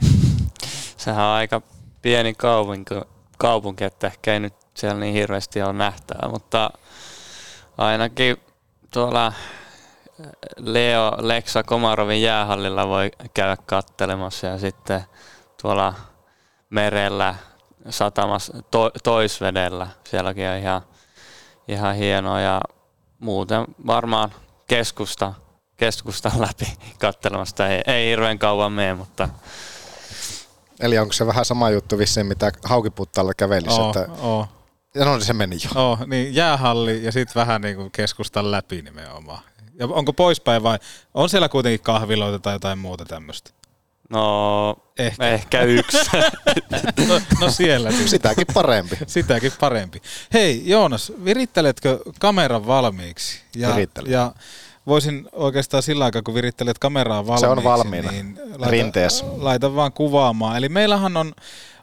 Sehän on aika pieni kaupunki, kaupunki, että ehkä ei nyt siellä niin hirveästi ole nähtävää, mutta ainakin tuolla Leo Leksa Komarovin jäähallilla voi käydä kattelemassa ja sitten tuolla merellä satamassa to, toisvedellä. Sielläkin on ihan, ihan hienoa ja muuten varmaan keskusta, keskustan *laughs* läpi katselemasta. Ei, ei hirveän kauan mene, mutta Eli onko se vähän sama juttu vissiin, mitä haukiputtaalla kävelisi? Oo, että... oo. Ja no niin se meni jo. Oh, niin jäähalli ja sitten vähän niin kuin keskustan läpi nimenomaan. Ja onko poispäin vai on siellä kuitenkin kahviloita tai jotain muuta tämmöistä? no Ehkä. ehkä yksi. *laughs* no, no siellä. siis. Sitäkin parempi. *laughs* Sitäkin parempi. Hei Joonas, viritteletkö kameran valmiiksi? Ja, Virittelen. ja voisin oikeastaan sillä aikaa, kun virittelet kameraa valmiiksi, Se on valmiina. niin Rinteessä. laita, laita vaan kuvaamaan. Eli meillähän on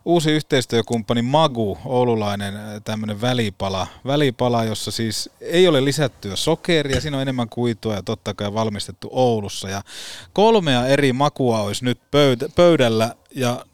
uusi yhteistyökumppani Magu, oululainen tämmöinen välipala. Välipala, jossa siis ei ole lisättyä sokeria, siinä on enemmän kuitua ja totta kai valmistettu Oulussa. Ja kolmea eri makua olisi nyt pöytä, pöydällä ja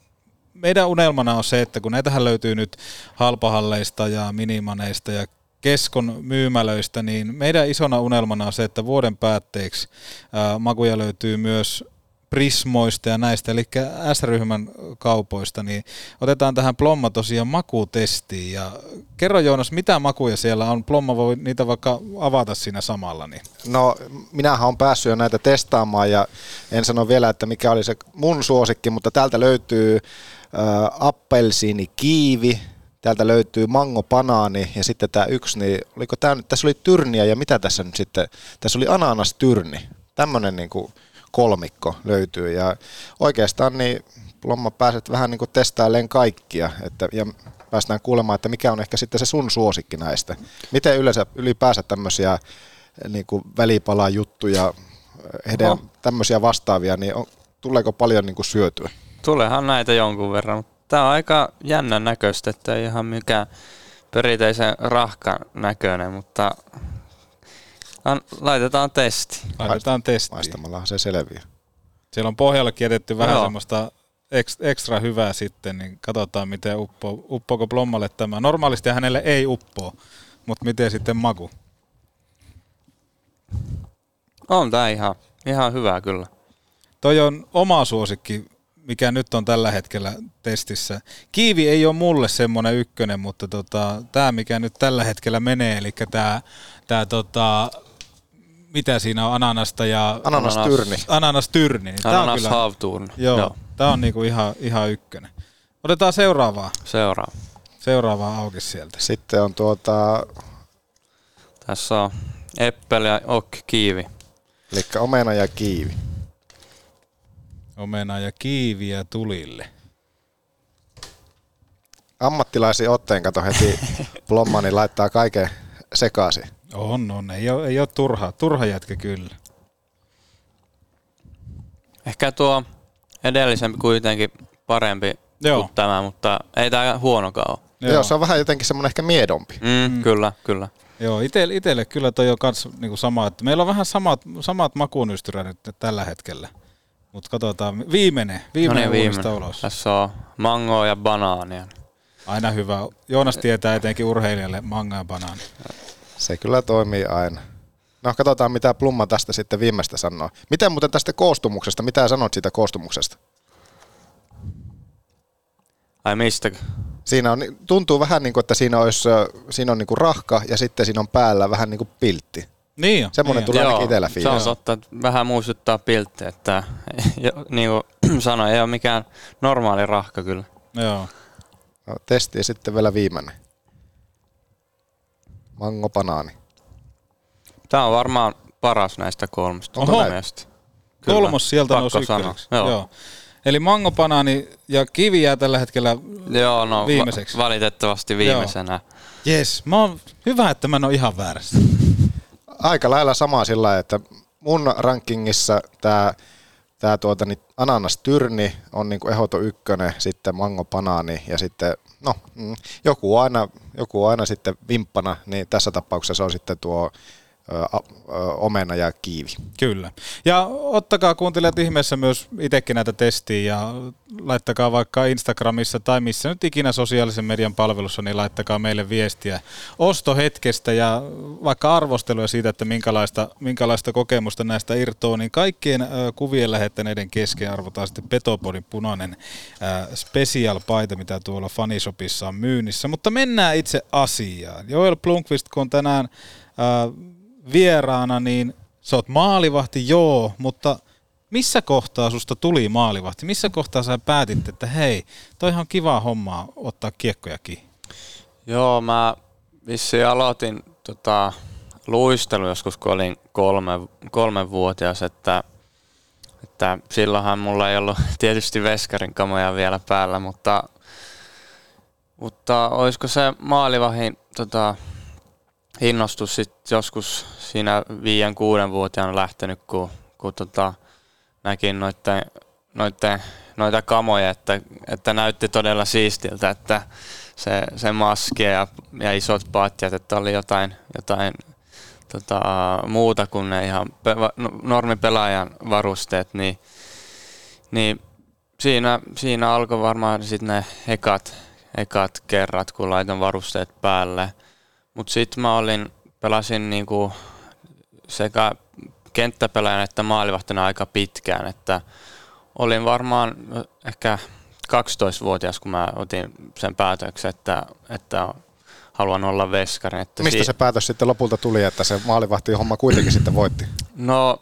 meidän unelmana on se, että kun näitähän löytyy nyt halpahalleista ja minimaneista ja keskon myymälöistä, niin meidän isona unelmana on se, että vuoden päätteeksi ää, makuja löytyy myös Prismoista ja näistä, eli S-ryhmän kaupoista, niin otetaan tähän Plomma tosiaan makutestiin. Ja kerro Joonas, mitä makuja siellä on? Plomma voi niitä vaikka avata siinä samalla. Niin. No, minähän on päässyt jo näitä testaamaan ja en sano vielä, että mikä oli se mun suosikki, mutta täältä löytyy appelsiini kiivi, täältä löytyy mango banaani ja sitten tämä yksi, niin oliko tämä nyt, tässä oli tyrniä ja mitä tässä nyt sitten, tässä oli ananas tyrni, tämmöinen niin kuin kolmikko löytyy ja oikeastaan niin Lomma pääset vähän niin kuin testailemaan kaikkia että, ja päästään kuulemaan, että mikä on ehkä sitten se sun suosikki näistä. Miten yleensä ylipäänsä tämmöisiä niin kuin välipalajuttuja, heidän No. tämmöisiä vastaavia, niin on, tuleeko paljon niin kuin syötyä? Tuleehan näitä jonkun verran, mutta tämä on aika jännän näköistä, että ei ihan mikään perinteisen rahkan näköinen, mutta an, laitetaan testi. Laitetaan testiin. Maistamallahan se selviää. Siellä on pohjallekin jätetty vähän Joo. semmoista eks- ekstra hyvää sitten, niin katsotaan miten uppoo, uppoako Plommalle tämä. Normaalisti hänelle ei uppoo, mutta miten sitten maku? On tämä ihan, ihan hyvä kyllä. Toi on oma suosikki, mikä nyt on tällä hetkellä testissä. Kiivi ei ole mulle semmoinen ykkönen, mutta tota, tämä mikä nyt tällä hetkellä menee, eli tämä tää, tota, mitä siinä on, ananasta ja... Ananastyrni. Ananastyrni. Niin Ananas kyllä- Havturn. Joo, Joo. tämä on niinku ihan, ihan ykkönen. Otetaan seuraavaa. Seuraava. Seuraavaa auki sieltä. Sitten on tuota, Tässä on Eppel ja Ok Kiivi. eli omena ja kiivi. Omena ja kiiviä tulille. Ammattilaisia otteen kato heti *laughs* Plomma, niin laittaa kaiken sekaisin. On, on. Ei ole, ei ole turha, turha jätkä kyllä. Ehkä tuo edellisempi kuitenkin parempi Joo. kuin tämä, mutta ei tämä huonokaan ole. Joo. Joo, se on vähän jotenkin semmoinen ehkä miedompi. Mm, mm. Kyllä, kyllä. Joo, itelle, itelle kyllä toi on kans niinku sama, että meillä on vähän samat, samat makunystyrät nyt tällä hetkellä. Mutta katsotaan, viimeinen, viimeinen No niin, uunista ulos. Tässä on mangoa ja banaania. Aina hyvä. Joonas tietää etenkin urheilijalle manga ja banaani. Se kyllä toimii aina. No katsotaan mitä Plumma tästä sitten viimeistä sanoo. Miten muuten tästä koostumuksesta, mitä sanot siitä koostumuksesta? Ai mistä? Siinä on, tuntuu vähän niin kuin, että siinä, olisi, siinä on niin kuin rahka ja sitten siinä on päällä vähän niin kuin piltti. Niin jo. Semmoinen niin tulee ainakin itsellä se fiilis. on totta, että vähän muistuttaa pilttiä, että *laughs* jo, niin kuin *clears throat* sanoin, ei ole mikään normaali rahka kyllä. Joo. No, testi ja sitten vielä viimeinen. Mango banaani. Tämä on varmaan paras näistä kolmesta. Oho. mielestä. Kyllä, Kolmos sieltä pakko nousi ykköseksi. Joo. Joo. Eli mango, banaani ja kivi jää tällä hetkellä Joo, no viimeiseksi. Va- valitettavasti viimeisenä. Jes, mä oon, hyvä, että mä en ole ihan väärässä. *laughs* Aika lailla sama sillä lailla, että mun rankingissa tämä tää tuota, niin ananas tyrni on niin ehdoton ykkönen, sitten mango banaani ja sitten no, mm, joku, aina, joku aina sitten vimppana, niin tässä tapauksessa se on sitten tuo omena ja kiivi. Kyllä. Ja ottakaa kuuntelijat ihmeessä myös itsekin näitä testiä ja laittakaa vaikka Instagramissa tai missä nyt ikinä sosiaalisen median palvelussa, niin laittakaa meille viestiä ostohetkestä ja vaikka arvosteluja siitä, että minkälaista, minkälaista kokemusta näistä irtoaa, niin kaikkien kuvien lähettäneiden kesken arvotaan sitten Petopodin punainen special-paita, mitä tuolla fanisopissa on myynnissä. Mutta mennään itse asiaan. Joel Blomqvist, kun on tänään vieraana, niin sä oot maalivahti, joo, mutta missä kohtaa susta tuli maalivahti? Missä kohtaa sä päätit, että hei, toihan on kiva hommaa ottaa kiekkoja kiinni? Joo, mä vissiin aloitin tota, luistelu joskus, kun olin kolme, kolmevuotias, että, että silloinhan mulla ei ollut *laughs* tietysti veskarin kamoja vielä päällä, mutta, mutta olisiko se maalivahin tota, innostus sit joskus siinä viiden kuuden vuotiaana lähtenyt, kun, kun tota, näkin noitten, noitten, noita kamoja, että, että näytti todella siistiltä, että se, se maski ja, ja isot patjat, että oli jotain, jotain tota, muuta kuin ne ihan pe- no- normipelaajan varusteet, niin, niin siinä, siinä alkoi varmaan sitten ne ekat, ekat kerrat, kun laitan varusteet päälle. Mutta sitten mä olin, pelasin niinku sekä kenttäpelaajana että maalivahtina aika pitkään, että olin varmaan ehkä 12-vuotias, kun mä otin sen päätöksen, että, että haluan olla veskari. Että Mistä se päätös sitten lopulta tuli, että se maalivahti homma kuitenkin sitten voitti? No,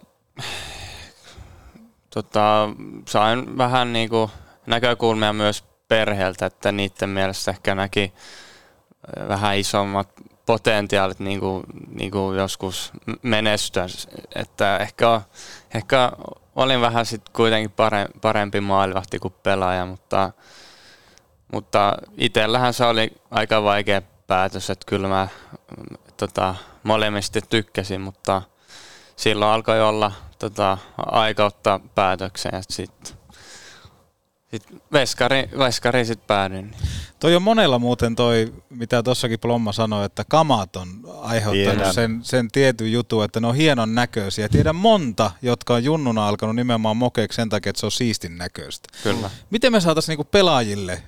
tota, sain vähän niinku näkökulmia myös perheeltä, että niiden mielestä ehkä näki äh, vähän isommat potentiaalit niin kuin, niin kuin joskus menestyä. Että ehkä, ehkä olin vähän sitten kuitenkin pare- parempi maalivahti kuin pelaaja, mutta, mutta itsellähän se oli aika vaikea päätös, että kyllä mä tota, molemmista tykkäsin, mutta silloin alkoi olla tota, aika ottaa päätöksen ja sitten sit veskari, veskari sitten päädyin. Toi on monella muuten toi, mitä tuossakin Plomma sanoi, että kamat on aiheuttanut Tiedän. sen, sen tietyn jutun, että ne on hienon näköisiä. Tiedän monta, jotka on junnuna alkanut nimenomaan mokeeksi sen takia, että se on siistin näköistä. Kyllä. Miten me saataisiin niinku pelaajille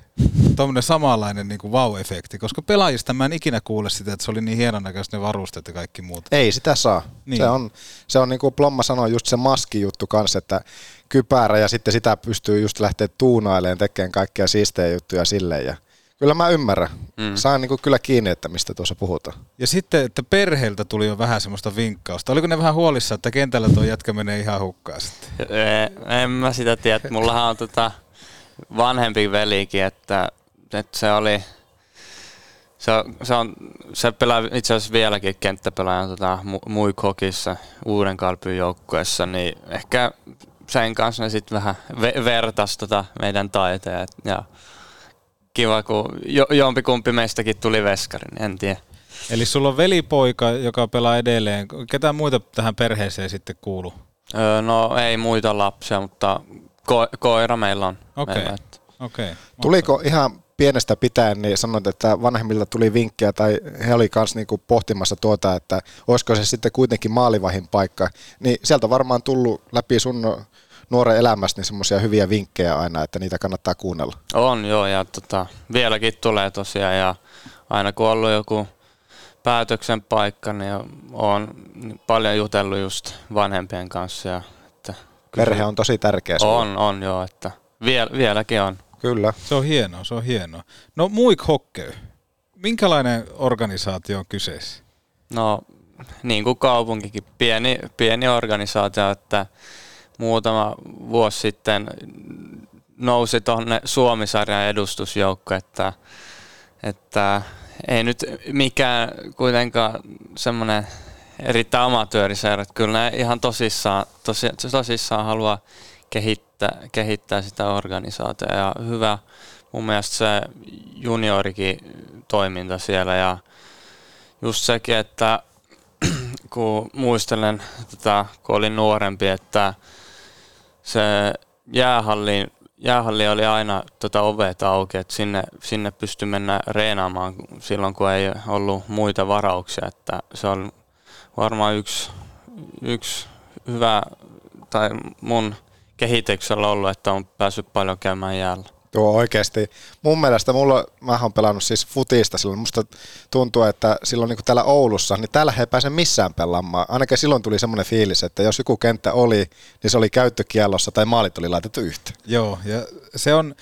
tuommoinen samanlainen niinku wow-efekti, koska pelaajista mä en ikinä kuule sitä, että se oli niin hienon näköistä ne varusteet ja kaikki muut. Ei sitä saa. Niin. Niin. Se on, se on niin kuin Plomma sanoi, just se maskijuttu kanssa, että kypärä ja sitten sitä pystyy just lähteä tuunailemaan, tekemään kaikkia siistejä juttuja silleen. Ja kyllä mä ymmärrän. Mm. Saan niin kuin kyllä kiinni, että mistä tuossa puhutaan. Ja sitten, että perheeltä tuli jo vähän semmoista vinkkausta. Oliko ne vähän huolissa, että kentällä tuo jätkä menee ihan hukkaan sitten? En mä sitä tiedä. Mullahan on tota vanhempi velikin, että, että se oli, se, on- se, on, se pelaa itse asiassa vieläkin kenttäpelaajan tota, Mu- Muikhokissa uuden kalpyn joukkueessa, niin ehkä sen kanssa ne sitten vähän ve- vertas tota meidän taiteja. Ja kiva, kun jo, jompikumpi meistäkin tuli veskarin, niin en tiedä. Eli sulla on velipoika, joka pelaa edelleen. Ketä muita tähän perheeseen sitten kuuluu? Öö, no ei muita lapsia, mutta ko- koira meillä on. Okei. Meillä, että- Okei. Tuliko ihan pienestä pitäen, niin sanoit, että vanhemmilta tuli vinkkejä tai he oli myös niinku pohtimassa tuota, että olisiko se sitten kuitenkin maalivahin paikka. Niin sieltä varmaan tullut läpi sun nuoren elämästä niin semmoisia hyviä vinkkejä aina, että niitä kannattaa kuunnella. On joo, ja tota, vieläkin tulee tosiaan, ja aina kun on ollut joku päätöksen paikka, niin on paljon jutellut just vanhempien kanssa. Ja, että Perhe on tosi tärkeä. sulle. On, on joo, että viel, vieläkin on. Kyllä. Se on hienoa, se on hienoa. No Muik Hockey, minkälainen organisaatio on kyseessä? No, niin kuin kaupunkikin, pieni, pieni organisaatio, että muutama vuosi sitten nousi tuonne Suomisarjan edustusjoukko, että, että ei nyt mikään kuitenkaan semmoinen erittäin amatööriseura, että kyllä ne ihan tosissaan, tosi, tosissaan haluaa kehittää, kehittää sitä organisaatiota. Ja hyvä mun mielestä se juniorikin toiminta siellä. Ja just sekin, että *clears throat* kun muistelen tätä, kun olin nuorempi, että se jäähalli, jäähalli oli aina tota ovet auki, että sinne, sinne pystyi mennä reenaamaan silloin, kun ei ollut muita varauksia, että se on varmaan yksi, yksi hyvä, tai mun kehityksellä ollut, että on päässyt paljon käymään jäällä. Tuo oikeasti, mun mielestä mulla, mä oon pelannut siis futista silloin, musta tuntuu, että silloin niin kuin täällä Oulussa, niin täällä he ei pääse missään pelaamaan. Ainakin silloin tuli semmoinen fiilis, että jos joku kenttä oli, niin se oli käyttökiellossa tai maalit oli laitettu yhteen. Joo, ja se on,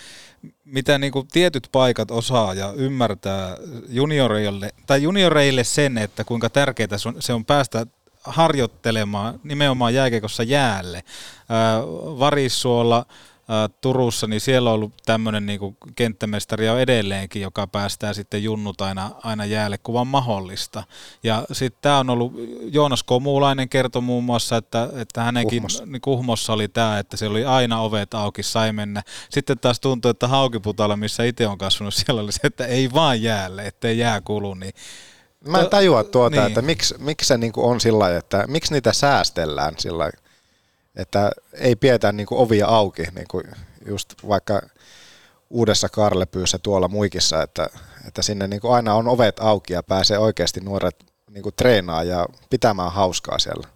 mitä niin kuin tietyt paikat osaa ja ymmärtää junioreille, tai junioreille sen, että kuinka tärkeää se on päästä harjoittelemaan nimenomaan jääkekossa jäälle. Ää, Varissuolla, Turussa, niin siellä on ollut tämmöinen niin kenttämestari ja edelleenkin, joka päästää sitten junnut aina, aina jäälle, kun vaan mahdollista. Ja sitten tämä on ollut, Joonas Komulainen kertoi muun muassa, että, että hänenkin Kuhmossa. Niin Kuhmossa oli tämä, että se oli aina ovet auki, sai mennä. Sitten taas tuntuu, että Haukiputalla, missä itse on kasvanut, *laughs* siellä oli se, että ei vaan jäälle, ettei jää kulu, niin Mä en tajua tuota, niin. että miksi, miksi se niinku on sillä että miksi niitä säästellään sillä että ei pidetä niinku ovia auki, niinku just vaikka uudessa Karlepyyssä tuolla muikissa, että, että sinne niinku aina on ovet auki ja pääsee oikeasti nuoret niinku treenaa ja pitämään hauskaa siellä.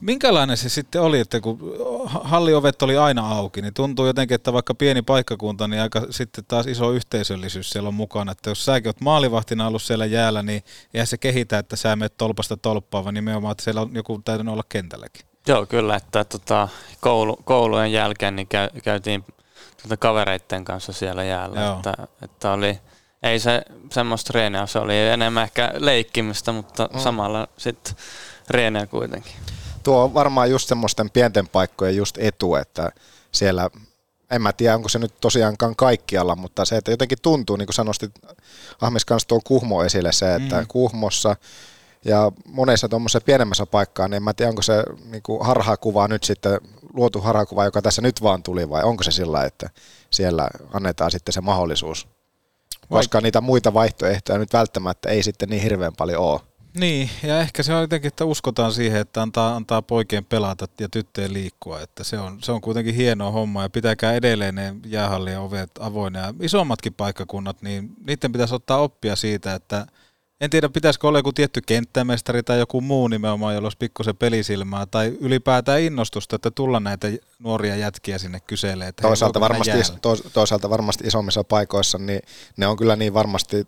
Minkälainen se sitten oli, että kun halliovet oli aina auki, niin tuntuu jotenkin, että vaikka pieni paikkakunta, niin aika sitten taas iso yhteisöllisyys siellä on mukana. Että jos säkin oot maalivahtina ollut siellä jäällä, niin eihän se kehitä, että sä menet tolpasta tolppaan, vaan nimenomaan, että siellä on joku täytynyt olla kentälläkin. Joo, kyllä, että tota, koulu, koulujen jälkeen niin käy, käytiin tota kavereiden kanssa siellä jäällä, että, että oli, ei se semmoista treeniä, se oli enemmän ehkä leikkimistä, mutta mm. samalla sitten reeniä kuitenkin tuo on varmaan just semmoisten pienten paikkojen just etu, että siellä, en mä tiedä onko se nyt tosiaankaan kaikkialla, mutta se, että jotenkin tuntuu, niin kuin sanoisit Ahmis kanssa tuon Kuhmo esille se, että mm. Kuhmossa ja monessa tuommoisessa pienemmässä paikkaa, niin en mä tiedä, onko se niin kuin harhakuva nyt sitten, luotu harhakuva, joka tässä nyt vaan tuli, vai onko se sillä, että siellä annetaan sitten se mahdollisuus? Koska niitä muita vaihtoehtoja nyt välttämättä ei sitten niin hirveän paljon ole. Niin, ja ehkä se on jotenkin, että uskotaan siihen, että antaa, antaa poikien pelata ja tyttöjen liikkua, että se on, se on kuitenkin hienoa homma ja pitäkää edelleen ne jäähallien ovet avoinna ja isommatkin paikkakunnat, niin niiden pitäisi ottaa oppia siitä, että en tiedä, pitäisikö olla joku tietty kenttämestari tai joku muu nimenomaan, jolla olisi pikkusen pelisilmää tai ylipäätään innostusta, että tulla näitä nuoria jätkiä sinne kyselee. Että toisaalta, varmasti, toisaalta varmasti isommissa paikoissa, niin ne on kyllä niin varmasti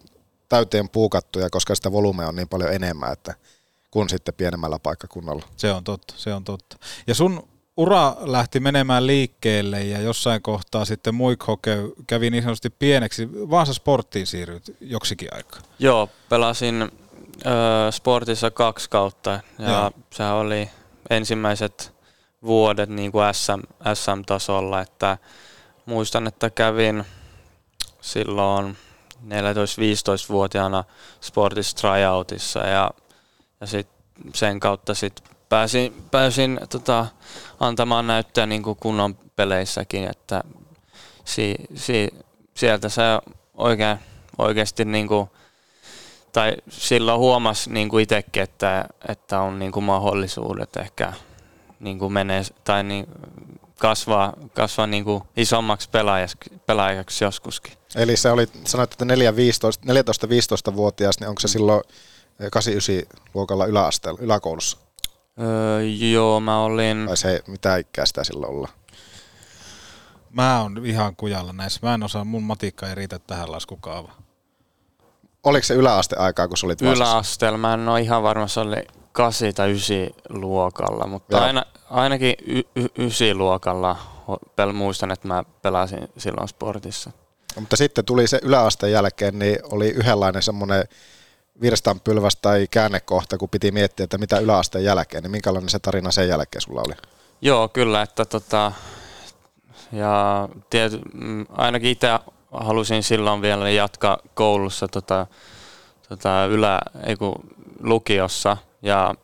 täyteen puukattuja, koska sitä volumea on niin paljon enemmän, että kuin sitten pienemmällä paikkakunnalla. Se on totta, se on totta. Ja sun ura lähti menemään liikkeelle ja jossain kohtaa sitten Muikhoke kävi niin sanotusti pieneksi. Vaasa Sporttiin siirryt joksikin aikaa. Joo, pelasin ö, Sportissa kaksi kautta ja Joo. se oli ensimmäiset vuodet niin kuin SM, SM-tasolla, että muistan, että kävin silloin 14-15-vuotiaana Sportissa tryoutissa ja, ja sit sen kautta sit pääsin, pääsin tota, antamaan näyttöä niin kuin kunnon peleissäkin, että si, si, sieltä se oikein, oikeasti niin kuin, tai silloin huomasi niin kuin itsekin, että, että on niin kuin mahdollisuudet ehkä niin kuin menee, tai niin, kasvaa, kasvaa niin kuin isommaksi pelaajaksi, pelaajaksi joskuskin. Eli se oli, sanoit, että 14-15-vuotias, niin onko se silloin 89-luokalla yläasteella, yläkoulussa? Öö, joo, mä olin... Vai se, mitä ikää sitä silloin olla? Mä oon ihan kujalla näissä. Mä en osaa, mun matikka ei riitä tähän laskukaavaan. Oliko se yläaste aikaa, kun sä olit Yläasteella, mä en ole ihan varma, se oli 8 tai 9 luokalla, mutta aina, ainakin y- y- 9 luokalla pel- muistan, että mä pelasin silloin sportissa. No, mutta sitten tuli se yläasteen jälkeen, niin oli yhdenlainen semmoinen virstanpylväs tai käännekohta, kun piti miettiä, että mitä yläasteen jälkeen, niin minkälainen se tarina sen jälkeen sulla oli? Joo, kyllä, että tota, ja tiety, mm, ainakin itse halusin silloin vielä jatkaa koulussa tota, tota ylä, ei kun, lukiossa ja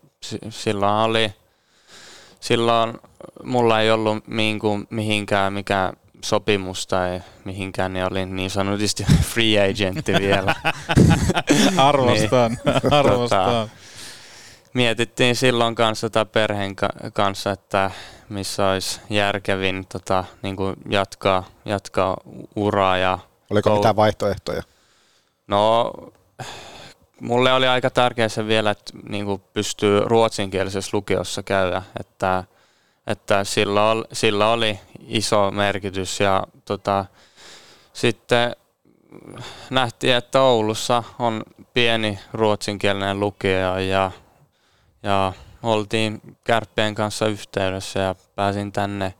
silloin oli, silloin mulla ei ollut mihinkään mikä sopimus tai mihinkään, niin olin niin sanotusti *laughs* free agentti vielä. *laughs* arvostan, niin, arvostan. Tota, mietittiin silloin kanssa tota perheen kanssa, että missä olisi järkevin tota, niin kuin jatkaa, jatkaa uraa. Ja Oliko koul- mitään vaihtoehtoja? No mulle oli aika tärkeää se vielä, että niin kuin pystyy ruotsinkielisessä lukiossa käydä, että, että sillä, oli, sillä oli iso merkitys ja tota, sitten nähtiin, että Oulussa on pieni ruotsinkielinen lukio ja, ja oltiin kärppien kanssa yhteydessä ja pääsin tänne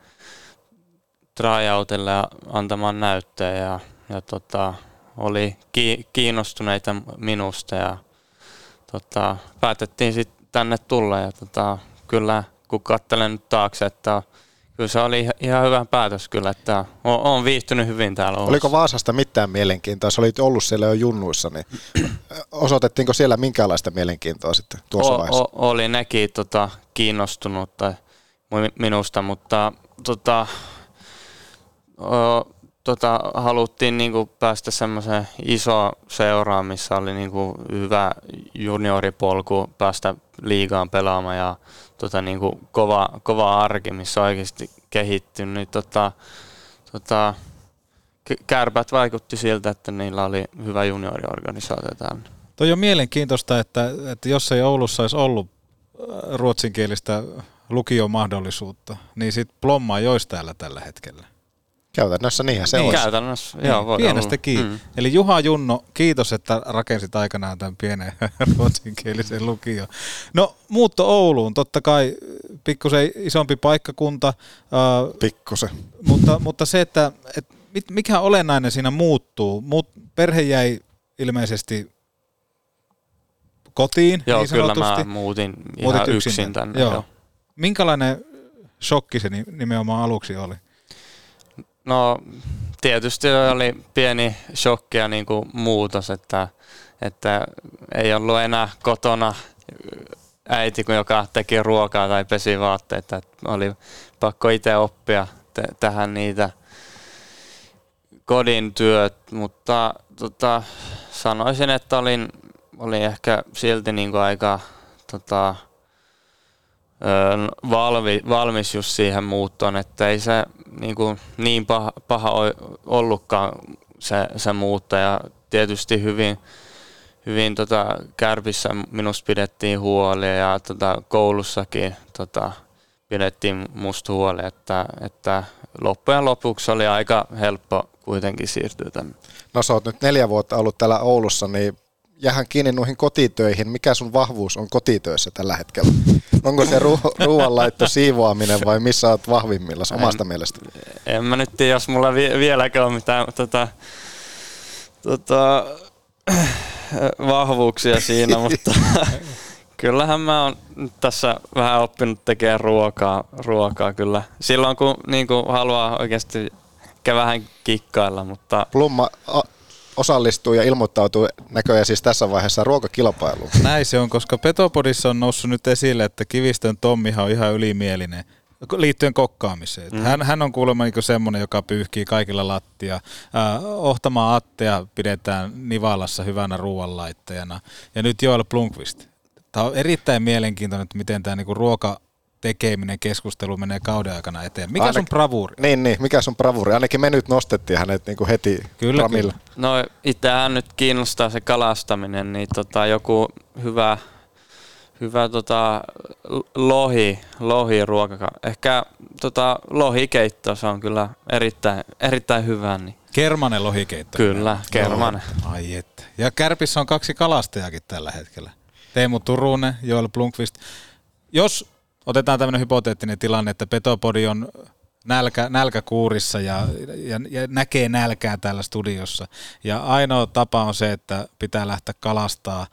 tryoutille antamaan näyttöä ja, ja tota, oli ki- kiinnostuneita minusta ja tota, päätettiin sitten tänne tulla ja tota, kyllä kun katselen nyt taakse, että kyllä se oli ihan hyvä päätös kyllä, että olen viihtynyt hyvin täällä Oulussa. Oliko Vaasasta mitään mielenkiintoa? Sä olit ollut siellä jo junnuissa, niin *clears throat* osoitettiinko siellä minkälaista mielenkiintoa sitten tuossa o, vaiheessa? O, oli nekin tota, kiinnostunutta minusta, mutta tota, o, tota, haluttiin niinku päästä semmoiseen iso seuraan, missä oli niinku hyvä junioripolku päästä liigaan pelaamaan ja tota, niinku kova, kova arki, missä oikeasti kehittynyt. Niin, tota, tota, kärpät vaikutti siltä, että niillä oli hyvä junioriorganisaatio täällä. Toi on mielenkiintoista, että, että jos ei Oulussa olisi ollut äh, ruotsinkielistä lukiomahdollisuutta, niin sitten Plomma ei olisi täällä tällä hetkellä. Käytännössä niinhän se niin, olisi. Käytännössä, niin, joo, voi Pienestä olla. kiinni. Mm. Eli Juha Junno, kiitos, että rakensit aikanaan tämän pienen *laughs* ruotsinkielisen lukion. No muutto Ouluun, totta kai pikkusen isompi paikkakunta. Äh, Pikkusen. Mutta, mutta se, että, että mikä olennainen siinä muuttuu. Muut, perhe jäi ilmeisesti kotiin Joo, niin kyllä mä muutin ihan Muutit yksin tänne. Joo. Joo. Minkälainen shokki se ni- nimenomaan aluksi oli? No tietysti oli pieni shokki ja niin kuin muutos, että, että ei ollut enää kotona äiti, joka teki ruokaa tai pesi vaatteita. Oli pakko itse oppia te- tähän niitä kodin työt, mutta tota, sanoisin, että olin, olin ehkä silti niin kuin aika tota, valmi, valmis just siihen muuttoon, että ei se niin, kuin niin paha, paha ollutkaan se, se muutto ja tietysti hyvin, hyvin tota, kärpissä minusta pidettiin huoli ja tota, koulussakin tota, pidettiin musta huoli, että, että loppujen lopuksi oli aika helppo kuitenkin siirtyä tänne. No sä oot nyt neljä vuotta ollut täällä Oulussa, niin jähän kiinni noihin kotitöihin. Mikä sun vahvuus on kotitöissä tällä hetkellä? Onko se ru- *laughs* ruoanlaitto, siivoaminen vai missä oot vahvimmilla omasta En- mielestä? En mä nyt tiedä, jos mulla vi- vieläkään on mitään tota, tota, *clears throat* vahvuuksia siinä, *laughs* mutta *laughs* kyllähän mä oon tässä vähän oppinut tekemään ruokaa, ruokaa kyllä. Silloin kun niin kuin haluaa oikeasti ehkä vähän kikkailla, mutta Plumma a- osallistuu ja ilmoittautuu näköjään siis tässä vaiheessa ruokakilpailuun. Näin se on, koska Petopodissa on noussut nyt esille, että Kivistön Tommihan on ihan ylimielinen liittyen kokkaamiseen. Mm. Hän, hän on kuulemma niin semmoinen, joka pyyhkii kaikilla lattia. Äh, Ohtamaa Attea pidetään Nivalassa hyvänä ruoanlaittajana. Ja nyt Joel Plunkvist. Tämä on erittäin mielenkiintoinen, että miten tämä niinku ruoka tekeminen, keskustelu menee kauden aikana eteen. Mikä Ainakin- sun bravuuri? Niin, niin. Mikä sun bravuri? Ainakin me nyt nostettiin hänet niin kuin heti Kyllä, ramille. No itsehän nyt kiinnostaa se kalastaminen, niin tota, joku hyvä, hyvä tota, l- lohi, lohiruoka. Ehkä tota, lohikeitto, se on kyllä erittäin, erittäin hyvä. Niin. Kermanen lohikeitto. Kyllä, Kermanen. Joo. Ai että. Ja Kärpissä on kaksi kalastajakin tällä hetkellä. Teemu Turunen, Joel Blunkvist. Jos otetaan tämmöinen hypoteettinen tilanne, että Petopodi on nälkä, nälkäkuurissa ja, ja, ja näkee nälkää täällä studiossa. Ja ainoa tapa on se, että pitää lähteä kalastaa.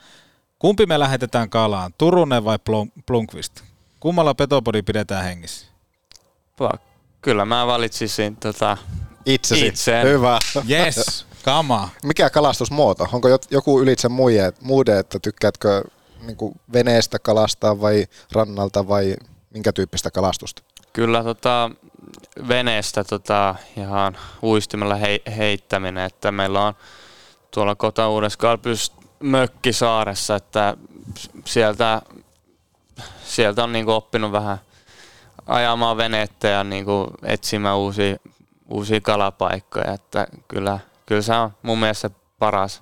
Kumpi me lähetetään kalaan, Turunen vai Blunkvist? Kummalla Petopodi pidetään hengissä? Kyllä mä valitsisin tota, Itsesi. itseen. Hyvä. Yes, kama. Mikä kalastusmuoto? Onko joku ylitse muiden, muiden että tykkäätkö niin kuin veneestä kalastaa vai rannalta vai minkä tyyppistä kalastusta? Kyllä tota, veneestä tota, ihan uistimella hei, heittäminen, että meillä on tuolla kota Uudessa mökkisaaressa, että sieltä, sieltä on niinku oppinut vähän ajamaan venettä ja niinku etsimään uusia, uusia kalapaikkoja, että kyllä, kyllä se on mun mielestä paras,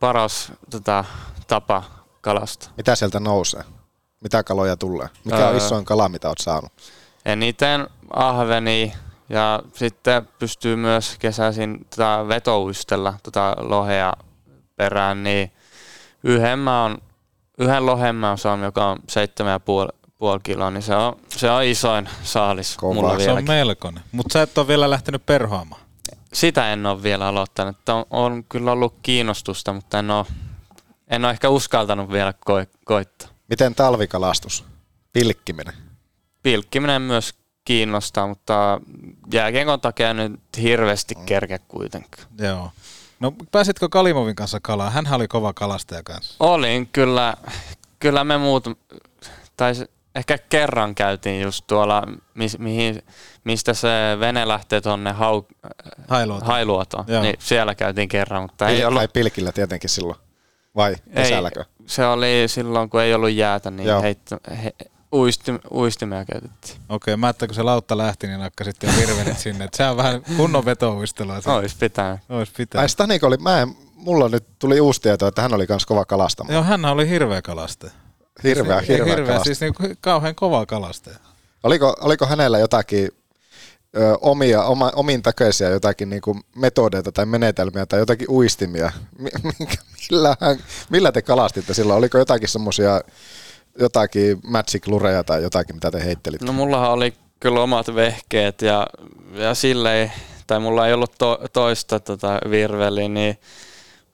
paras tota, tapa kalasta. Mitä sieltä nousee? Mitä kaloja tulee? Mikä on Öö. isoin kala, mitä oot saanut? Eniten ahveni ja sitten pystyy myös kesäisin tota vetouistella tota lohea perään, niin yhden, mä on, yhden lohen mä oon saanut, joka on 7,5 kiloa, niin se on, se on isoin saalis mulla Se vieläkin. on melkoinen. Mutta sä et ole vielä lähtenyt perhoamaan. Sitä en ole vielä aloittanut. On, on kyllä ollut kiinnostusta, mutta en ole, en ole ehkä uskaltanut vielä ko- koittaa. Miten talvikalastus? Pilkkiminen. Pilkkiminen myös kiinnostaa, mutta jääkiekon takia nyt hirveästi kerke kuitenkin. Joo. No pääsitkö Kalimovin kanssa kalaan? Hän oli kova kalastaja kanssa. Olin kyllä, kyllä me muut, tai ehkä kerran käytiin just tuolla, mis, mihin, mistä se vene lähtee tuonne hau, Hailuotoon. hailuotoon. Joo. Niin siellä käytiin kerran, mutta ei Pil- ollut, Tai pilkillä tietenkin silloin. Vai kesälläkö? ei, se oli silloin kun ei ollut jäätä, niin Joo. heitto, he, uistim, uistimia käytettiin. Okei, mä ajattelin, kun se lautta lähti, niin nakkasit jo virvelit sinne. Se on vähän kunnon vetouistelua. Ois pitänyt. Ois pitänyt. Ai Stanik oli, mä en, mulla nyt tuli uusi tieto, että hän oli myös kova kalastamaan. Joo, hän oli hirveä kalastaja. Hirveä, Siis- hirveä, hirveä kalastaja. siis niin kauhean kova kalastaja. Oliko, oliko hänellä jotakin omia, oma, omin takeisia jotakin niinku metodeita tai menetelmiä tai jotakin uistimia? *laughs* Millä, millä te kalastitte silloin? Oliko jotakin semmoisia jotakin magic lureja tai jotakin, mitä te heittelitte? No mullahan oli kyllä omat vehkeet ja, ja silleen, tai mulla ei ollut to, toista tota virveliä, niin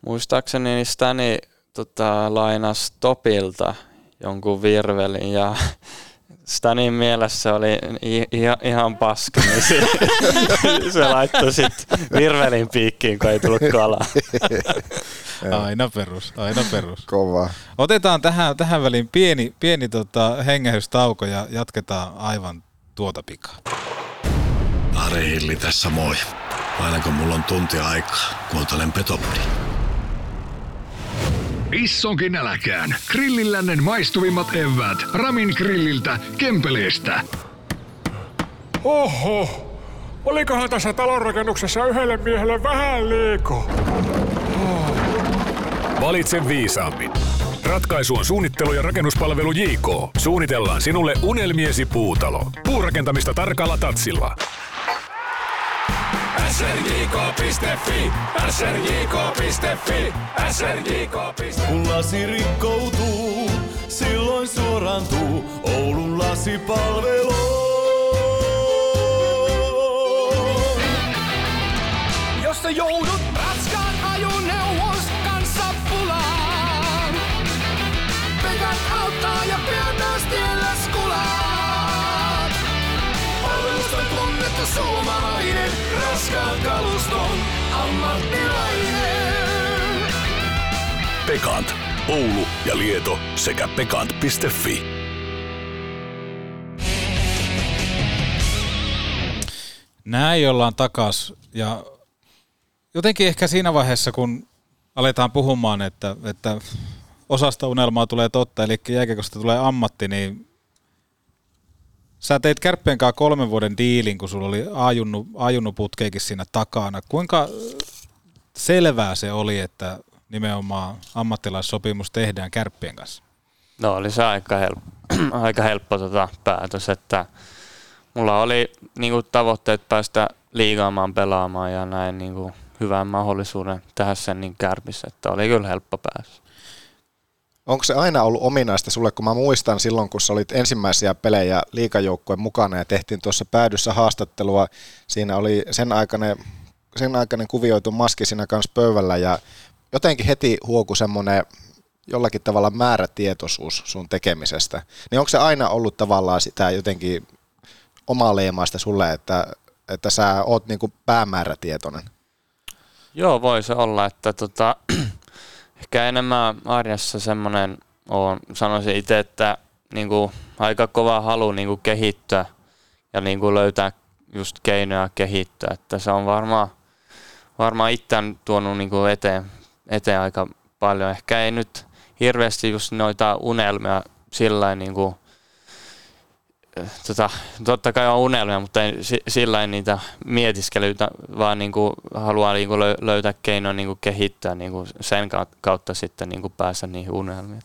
muistaakseni niin Stani tota, lainas Topilta jonkun virvelin ja *laughs* Stanin mielessä oli i- ihan, ihan paska, niin se, *laughs* se laittoi sitten virvelin piikkiin, kun ei tullut kalaa. *laughs* Aina perus, aina perus. Kovaa. Otetaan tähän, tähän väliin pieni, pieni tota, hengähdystauko ja jatketaan aivan tuota pikaa. Ari Hilli tässä moi. Aina kun mulla on tunti aikaa, kuuntelen Petopodi. Issonkin äläkään. Grillillännen maistuvimmat evät. Ramin grilliltä, Kempeleestä. Oho, olikohan tässä talonrakennuksessa yhdelle miehelle vähän liikaa? Valitse viisaammin. Ratkaisu on suunnittelu ja rakennuspalvelu JK. Suunnitellaan sinulle unelmiesi puutalo. Puurakentamista tarkalla tatsilla. srjk.fi, srjk.fi, srjk.fi. Kun lasi rikkoutuu, silloin suorantuu Oulun lasipalvelu. Jos sä joudut suomalainen, raskaan kaluston ammattilainen. Pekant. Oulu ja Lieto sekä pekant.fi. Näin ollaan takas ja jotenkin ehkä siinä vaiheessa, kun aletaan puhumaan, että, että osasta unelmaa tulee totta, eli jääkiekosta tulee ammatti, niin sä teit Kärppien kanssa kolmen vuoden diilin, kun sulla oli ajunnu, ajunnu putkeikin siinä takana. Kuinka selvää se oli, että nimenomaan ammattilaissopimus tehdään Kärppien kanssa? No oli se aika helppo, *clears throat* aika helppo tota päätös, että mulla oli niinku tavoitteet päästä liigaamaan pelaamaan ja näin niinku hyvän mahdollisuuden tehdä sen niin kärpissä, että oli kyllä helppo päästä. Onko se aina ollut ominaista sulle, kun mä muistan silloin, kun sä olit ensimmäisiä pelejä liikajoukkueen mukana ja tehtiin tuossa päädyssä haastattelua, siinä oli sen aikainen, sen aikainen kuvioitu maski siinä kanssa pöydällä ja jotenkin heti huoku semmoinen jollakin tavalla määrätietoisuus sun tekemisestä. Niin onko se aina ollut tavallaan sitä jotenkin omaa leemaista sulle, että, että sä oot niinku päämäärätietoinen? Joo, voi se olla, että tota, ehkä enemmän arjessa semmoinen on, sanoisin itse, että niinku, aika kova halu niinku, kehittyä ja niinku, löytää just keinoja kehittyä, että se on varmaan varmaan itseään tuonut niinku, eteen, eteen aika paljon. Ehkä ei nyt hirveästi just noita unelmia sillä niinku, tota, totta kai on unelmia, mutta ei sillä ei niitä mietiskelyitä, vaan niin kuin haluaa niin kuin löytää keinoa niin kuin kehittää niin kuin sen kautta sitten niin kuin päästä niihin unelmiin.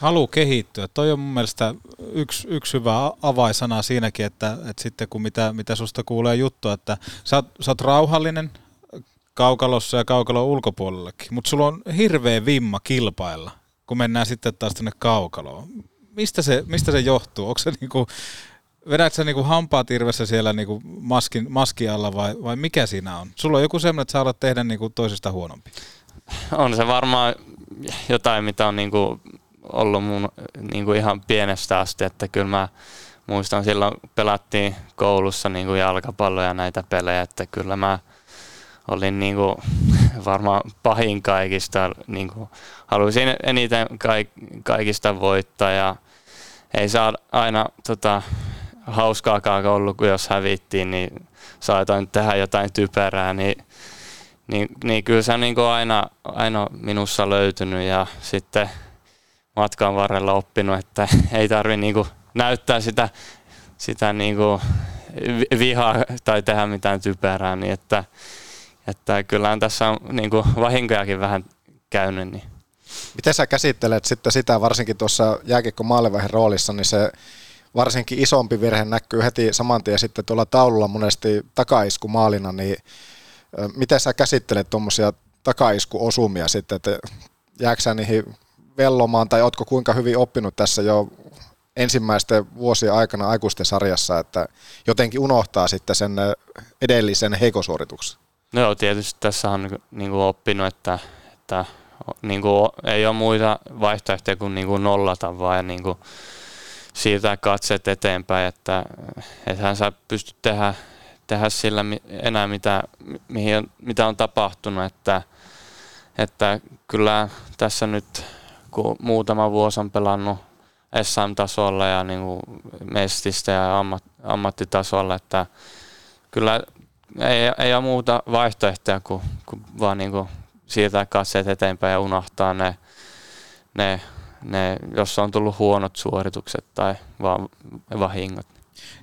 Halu kehittyä. Toi on mun mielestä yksi, yksi hyvä avaisana siinäkin, että, että sitten kun mitä, mitä susta kuulee juttua, että sä oot, sä oot rauhallinen kaukalossa ja kaukalon ulkopuolellekin, mutta sulla on hirveä vimma kilpailla, kun mennään sitten taas tänne kaukaloon mistä se, mistä se johtuu? Onko se niinku, vedät sä niinku hampaat irvessä siellä niinku maskin, maski alla vai, vai mikä siinä on? Sulla on joku semmoinen, että sä alat tehdä niinku toisesta huonompi. On se varmaan jotain, mitä on niinku ollut mun niinku ihan pienestä asti, että kyllä mä muistan silloin pelattiin koulussa niinku jalkapalloja ja näitä pelejä, että kyllä mä olin niinku *laughs* varmaan pahin kaikista. Niinku, halusin eniten kaikista voittaa ja ei saa aina tota, hauskaakaan ollut, kun jos hävittiin, niin saatoin tehdä jotain typerää, niin, niin, niin kyllä se on niin aina, aina minussa löytynyt ja sitten matkan varrella oppinut, että *laughs* ei tarvi niin näyttää sitä, sitä niin vihaa tai tehdä mitään typerää, niin että, että kyllähän tässä on niin vahinkojakin vähän käynyt. Niin. Miten sä käsittelet sitten sitä, varsinkin tuossa jääkiekko maalivahin roolissa, niin se varsinkin isompi virhe näkyy heti saman tien sitten tuolla taululla monesti takaisku maalina, niin miten sä käsittelet tuommoisia takaiskuosumia sitten, että jääksä niihin vellomaan tai ootko kuinka hyvin oppinut tässä jo ensimmäisten vuosien aikana aikuisten sarjassa, että jotenkin unohtaa sitten sen edellisen heikosuorituksen? No joo, tietysti tässä on kuin oppinut, että, että niin kuin, ei ole muita vaihtoehtoja kuin, niin kuin nollata vaan ja kuin, siirtää katseet eteenpäin, että ethän sä pysty tehdä, tehdä sillä enää mitä, mihin on, mitä on tapahtunut, että, että kyllä tässä nyt kun muutama vuosi on pelannut SM-tasolla ja niin kuin mestistä ja ammat, ammattitasolla, että kyllä ei, ei ole muuta vaihtoehtoja kuin, kuin vaan niin kuin siirtää katseet eteenpäin ja unohtaa ne, ne, ne, jos on tullut huonot suoritukset tai vaan vahingot.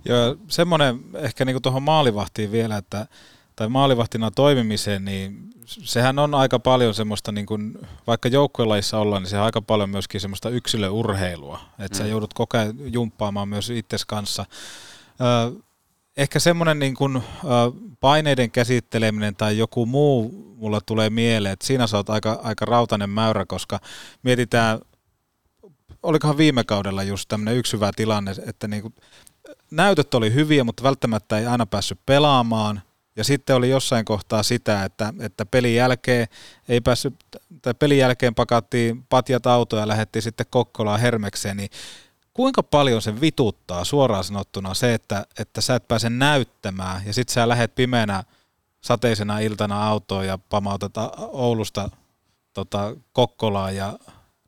Joo, semmoinen ehkä niin tuohon maalivahtiin vielä, että tai maalivahtina toimimiseen, niin sehän on aika paljon semmoista, niin kuin, vaikka joukkuelajissa ollaan, niin se on aika paljon myöskin semmoista yksilöurheilua, että mm. sä joudut koko ajan jumppaamaan myös itses kanssa. Ehkä semmoinen niin kuin, paineiden käsitteleminen tai joku muu mulle tulee mieleen, että siinä sä oot aika, aika rautainen mäyrä, koska mietitään, olikohan viime kaudella just tämmöinen yksi hyvä tilanne, että niin kuin, näytöt oli hyviä, mutta välttämättä ei aina päässyt pelaamaan, ja sitten oli jossain kohtaa sitä, että, että pelin jälkeen ei päässyt, tai pelin jälkeen pakattiin patjat autoja ja lähdettiin sitten Kokkolaan Hermekseen, niin kuinka paljon se vituttaa suoraan sanottuna se, että, että sä et pääse näyttämään ja sitten sä lähdet pimeänä sateisena iltana autoon ja pamautat Oulusta tota, Kokkolaan ja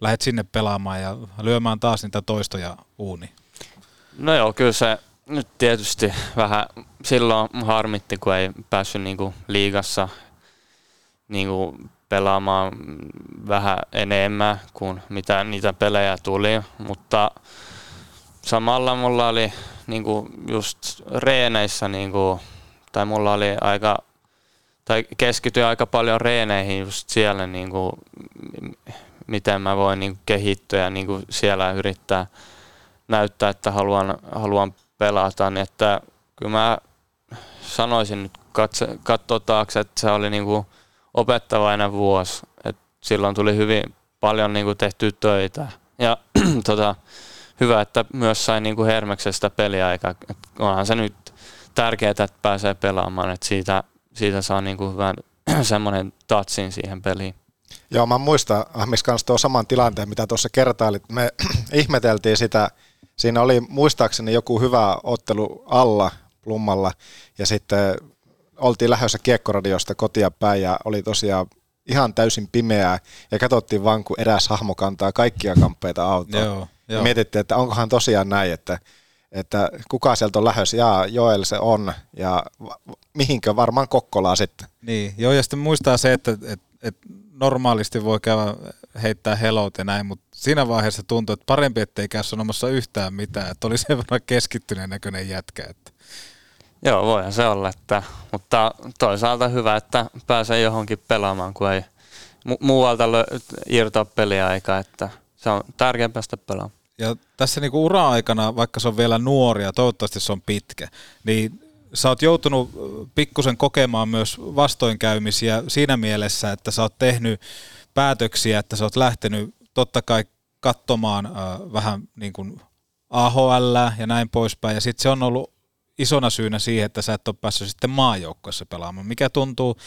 lähdet sinne pelaamaan ja lyömään taas niitä toistoja uuni. No joo, kyllä se nyt tietysti vähän silloin harmitti, kun ei päässyt niinku liigassa niinku pelaamaan vähän enemmän kuin mitä niitä pelejä tuli, mutta samalla mulla oli niinku just reeneissä, niinku, tai mulla oli aika, tai keskityin aika paljon reeneihin just siellä, niinku, miten mä voin niinku kehittyä ja niinku siellä yrittää näyttää, että haluan, haluan pelata, niin että kyllä mä sanoisin nyt katsoa taakse, että se oli niinku opettavainen vuosi. Et silloin tuli hyvin paljon niinku tehtyä töitä. Ja *clears throat* tota, hyvä, että myös sai niin kuin Hermeksestä peliaikaa. Onhan se nyt tärkeää, että pääsee pelaamaan, että siitä, siitä saa niin kuin hyvän *clears throat* semmoinen tatsin siihen peliin. Joo, mä muistan Ahmis kanssa tuo saman tilanteen, mitä tuossa kertailit. Me *clears throat* ihmeteltiin sitä, siinä oli muistaakseni joku hyvä ottelu alla plummalla ja sitten oltiin lähdössä kiekkoradiosta kotia päin ja oli tosiaan ihan täysin pimeää ja katsottiin vaan, kun eräs hahmo kantaa kaikkia kamppeita autoa. Joo. Joo. mietittiin, että onkohan tosiaan näin, että, että kuka sieltä on lähdössä, ja Joel se on, ja mihinkö varmaan Kokkolaa sitten. Niin, joo, ja sitten muistaa se, että, että, että normaalisti voi käydä heittää helot ja näin, mutta siinä vaiheessa tuntui, että parempi, ettei käy sanomassa yhtään mitään, että oli sen verran keskittyneen näköinen jätkä. Että. Joo, voihan se olla, että, mutta toisaalta hyvä, että pääsee johonkin pelaamaan, kun ei mu- muualta lö- irtoa peliaikaa, että se on tärkeää päästä pelaamaan. Ja tässä niinku ura-aikana, vaikka se on vielä nuoria, toivottavasti se on pitkä, niin sä oot joutunut pikkusen kokemaan myös vastoinkäymisiä siinä mielessä, että sä oot tehnyt päätöksiä, että sä oot lähtenyt totta kai katsomaan äh, vähän niin kuin AHL ja näin poispäin, ja sitten se on ollut isona syynä siihen, että sä et ole päässyt sitten maajoukkoissa pelaamaan, mikä tuntuu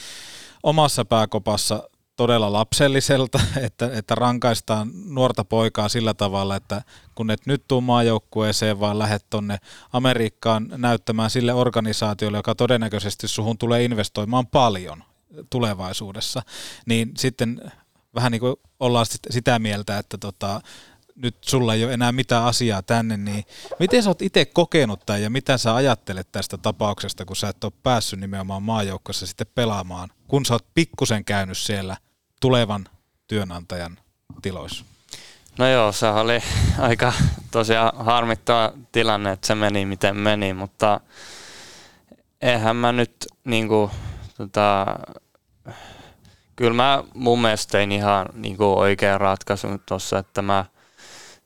omassa pääkopassa todella lapselliselta, *laughs* että, että rankaistaan nuorta poikaa sillä tavalla, että kun et nyt tuu maajoukkueeseen, vaan lähdet tonne Amerikkaan näyttämään sille organisaatiolle, joka todennäköisesti suhun tulee investoimaan paljon tulevaisuudessa, niin sitten vähän niin kuin ollaan sitä mieltä, että tota, nyt sulla ei ole enää mitään asiaa tänne, niin miten sä oot itse kokenut tämän ja mitä sä ajattelet tästä tapauksesta, kun sä et ole päässyt nimenomaan maajoukkossa sitten pelaamaan, kun sä oot pikkusen käynyt siellä tulevan työnantajan tiloissa? No joo, se oli aika tosiaan harmittava tilanne, että se meni miten meni, mutta eihän mä nyt niinku, tota, kyllä mä mun mielestä tein ihan niinku oikean ratkaisun tuossa, että mä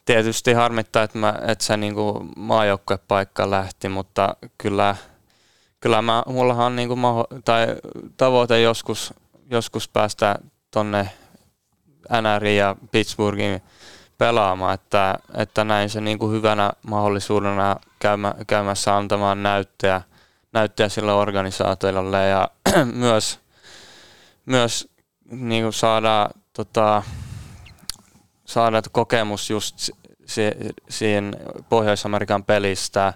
tietysti harmittaa, että, mä, että se niinku maajoukkuepaikka lähti, mutta kyllä, kyllä mä, mullahan on niinku maho, tai tavoite joskus, joskus päästä tonne NRI ja Pittsburghin pelaamaan, että, että näin se niin kuin hyvänä mahdollisuudena käymä, käymässä antamaan näyttöä, näyttöä sille organisaatiolle ja *clears throat* myös, myös niin kuin saada, tota, saada kokemus just si, siihen Pohjois-Amerikan pelistä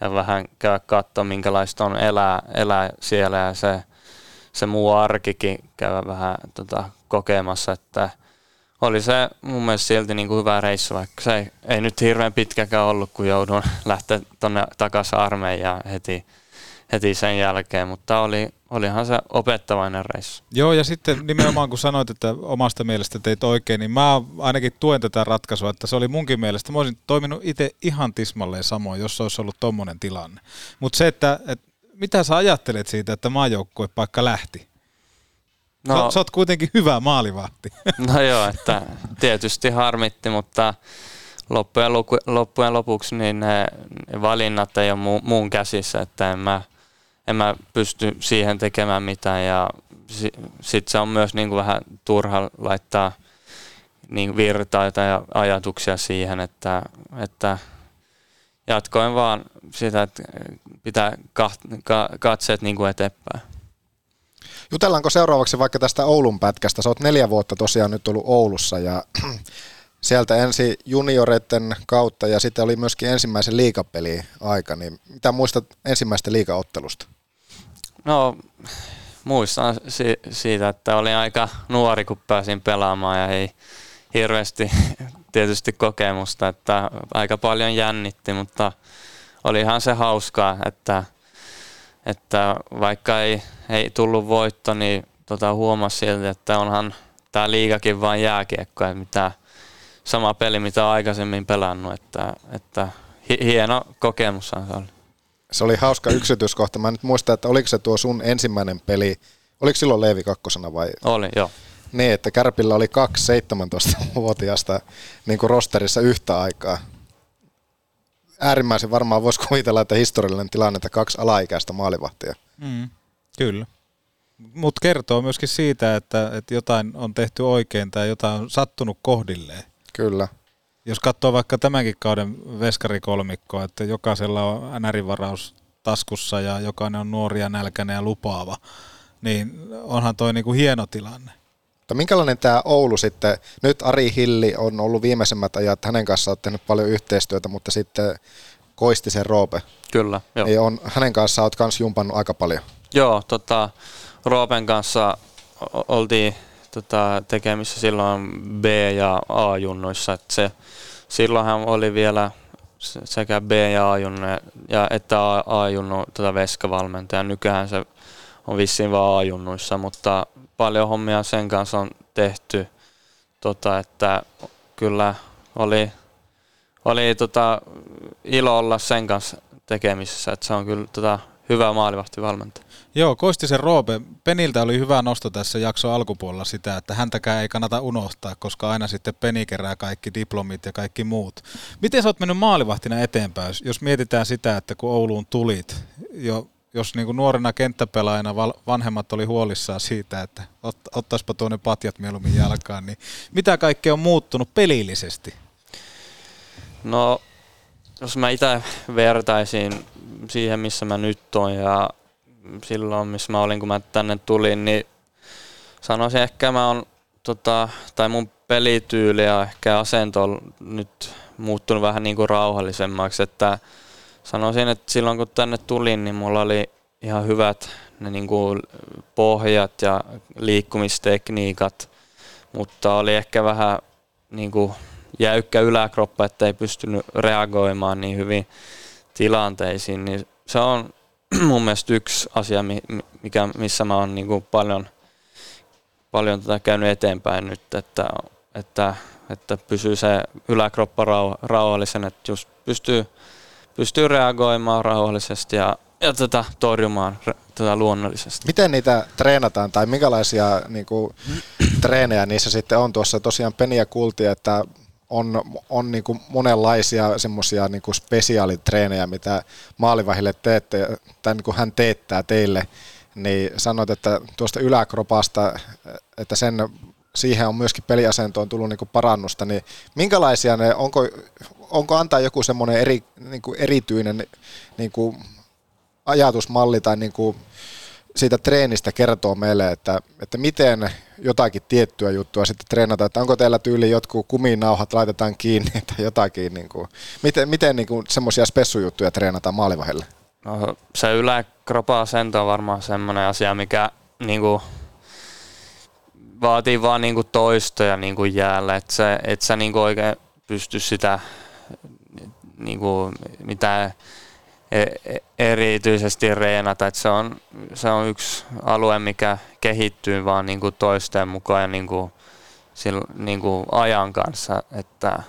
ja vähän käydä katsoa, minkälaista on elää, elää siellä. Ja se, se muu arkikin käydä vähän tota, kokemassa, että oli se mun mielestä silti niin kuin hyvä reissu, vaikka se ei, ei nyt hirveän pitkäkään ollut, kun joudun *laughs* lähteä tuonne takaisin armeijaan heti, heti sen jälkeen, mutta oli, olihan se opettavainen reissu. Joo, ja sitten nimenomaan kun sanoit, että omasta mielestä teit oikein, niin mä ainakin tuen tätä ratkaisua, että se oli munkin mielestä, mä olisin toiminut itse ihan tismalleen samoin, jos olisi ollut tommonen tilanne. Mutta se, että, että mitä sä ajattelet siitä, että maajoukkuepaikka lähti? No, sä, sä oot kuitenkin hyvä maalivahti. *laughs* No joo, että tietysti harmitti, mutta loppujen, luku, loppujen lopuksi niin ne, ne valinnat ei ole mu, muun käsissä, että en mä, en mä pysty siihen tekemään mitään ja si, sitten se on myös niin kuin vähän turha laittaa niin virtaita ja ajatuksia siihen, että, että jatkoin vaan sitä, että pitää katseet niin kuin eteenpäin. Jutellaanko seuraavaksi vaikka tästä Oulun pätkästä? Sä oot neljä vuotta tosiaan nyt ollut Oulussa ja sieltä ensi junioreiden kautta ja sitten oli myöskin ensimmäisen liikapeli aika. Niin mitä muistat ensimmäistä liikaottelusta? No muistan si- siitä, että olin aika nuori kun pääsin pelaamaan ja ei hirveästi *laughs* tietysti kokemusta, että aika paljon jännitti, mutta olihan se hauskaa, että että vaikka ei, ei tullut voitto, niin tota, huomasi silti, että onhan tämä liigakin vain jääkiekko, että mitä, sama peli, mitä aikaisemmin pelannut, että, että hieno kokemus se oli. Se oli hauska yksityiskohta. Mä nyt muistan, että oliko se tuo sun ensimmäinen peli, oliko silloin Leevi kakkosena vai? Oli, joo. Niin, että Kärpillä oli kaksi 17-vuotiaasta niin kuin rosterissa yhtä aikaa äärimmäisen varmaan voisi kuvitella, että historiallinen tilanne, että kaksi alaikäistä maalivahtia. Mm, kyllä. Mutta kertoo myöskin siitä, että, että jotain on tehty oikein tai jotain on sattunut kohdilleen. Kyllä. Jos katsoo vaikka tämänkin kauden veskarikolmikkoa, että jokaisella on NR-varaus taskussa ja jokainen on nuoria, nälkäinen ja lupaava, niin onhan toi niinku hieno tilanne. Mutta minkälainen tämä Oulu sitten, nyt Ari Hilli on ollut viimeisemmät ajat, hänen kanssaan on tehnyt paljon yhteistyötä, mutta sitten Koistisen Roope. Kyllä, joo. Niin on, hänen kanssaan olet myös jumpannut aika paljon. Joo, tota, Roopen kanssa oltiin tota, tekemissä silloin B- ja A-junnuissa, että se, silloin hän oli vielä sekä B- ja A-junnu ja että A-junnu tota veskavalmentaja. Nykyään se on vissiin vaan A-junnuissa, mutta paljon hommia sen kanssa on tehty tota, että kyllä oli, oli tota, ilo olla sen kanssa tekemisissä, että se on kyllä tota, hyvä maalivahtivalmentaja. Joo, Koistisen Roope, Peniltä oli hyvä nosto tässä jakson alkupuolella sitä, että häntäkään ei kannata unohtaa, koska aina sitten Peni kerää kaikki diplomit ja kaikki muut. Miten sä oot mennyt maalivahtina eteenpäin, jos mietitään sitä, että kun Ouluun tulit, jo, jos niin kuin nuorena kenttäpelaajana vanhemmat oli huolissaan siitä, että ot, ottaispa tuonne patjat mieluummin jalkaan, niin mitä kaikkea on muuttunut pelillisesti? No, jos mä itse vertaisin siihen, missä mä nyt oon ja silloin, missä mä olin, kun mä tänne tulin, niin sanoisin ehkä mä on, tota, tai mun pelityyli ja ehkä asento on nyt muuttunut vähän niin kuin rauhallisemmaksi, että sanoisin, että silloin kun tänne tulin, niin mulla oli ihan hyvät ne niin kuin pohjat ja liikkumistekniikat, mutta oli ehkä vähän niin kuin jäykkä yläkroppa, että ei pystynyt reagoimaan niin hyvin tilanteisiin, niin se on *clears throat* mun mielestä yksi asia, mikä, missä mä oon niin kuin paljon, paljon tätä käynyt eteenpäin nyt, että, että, että pysyy se yläkroppa rauh- rauhallisen, että just pystyy, pystyy reagoimaan rauhallisesti ja, ja tätä torjumaan tätä luonnollisesti. Miten niitä treenataan tai minkälaisia niin kuin, treenejä niissä sitten on? Tuossa tosiaan Peniä kuultiin, että on, on niin kuin monenlaisia semmoisia niin spesiaalitreenejä, mitä maalivahille teette, tai niin kuin hän teettää teille, niin sanoit, että tuosta yläkropasta, että sen, siihen on myöskin peliasentoon tullut niin kuin parannusta, niin minkälaisia ne, onko, onko antaa joku semmoinen eri, niin kuin erityinen niin kuin ajatusmalli tai niin kuin siitä treenistä kertoo meille, että, että miten jotakin tiettyä juttua sitten treenata, että onko teillä tyyli jotkut kuminauhat laitetaan kiinni *laughs* tai jotakin, niin kuin, miten, miten niin semmoisia spessujuttuja treenataan maalivahille? No, se yläkropa-asento on varmaan semmoinen asia, mikä niin kuin, vaatii vaan niin kuin toistoja niin kuin jäällä, että se, et sä niin kuin oikein pysty sitä niin kuin, mitään erityisesti reenata. että se, on, se on yksi alue, mikä kehittyy vaan niin kuin toisten mukaan ja niin kuin, niin kuin ajan kanssa. Että,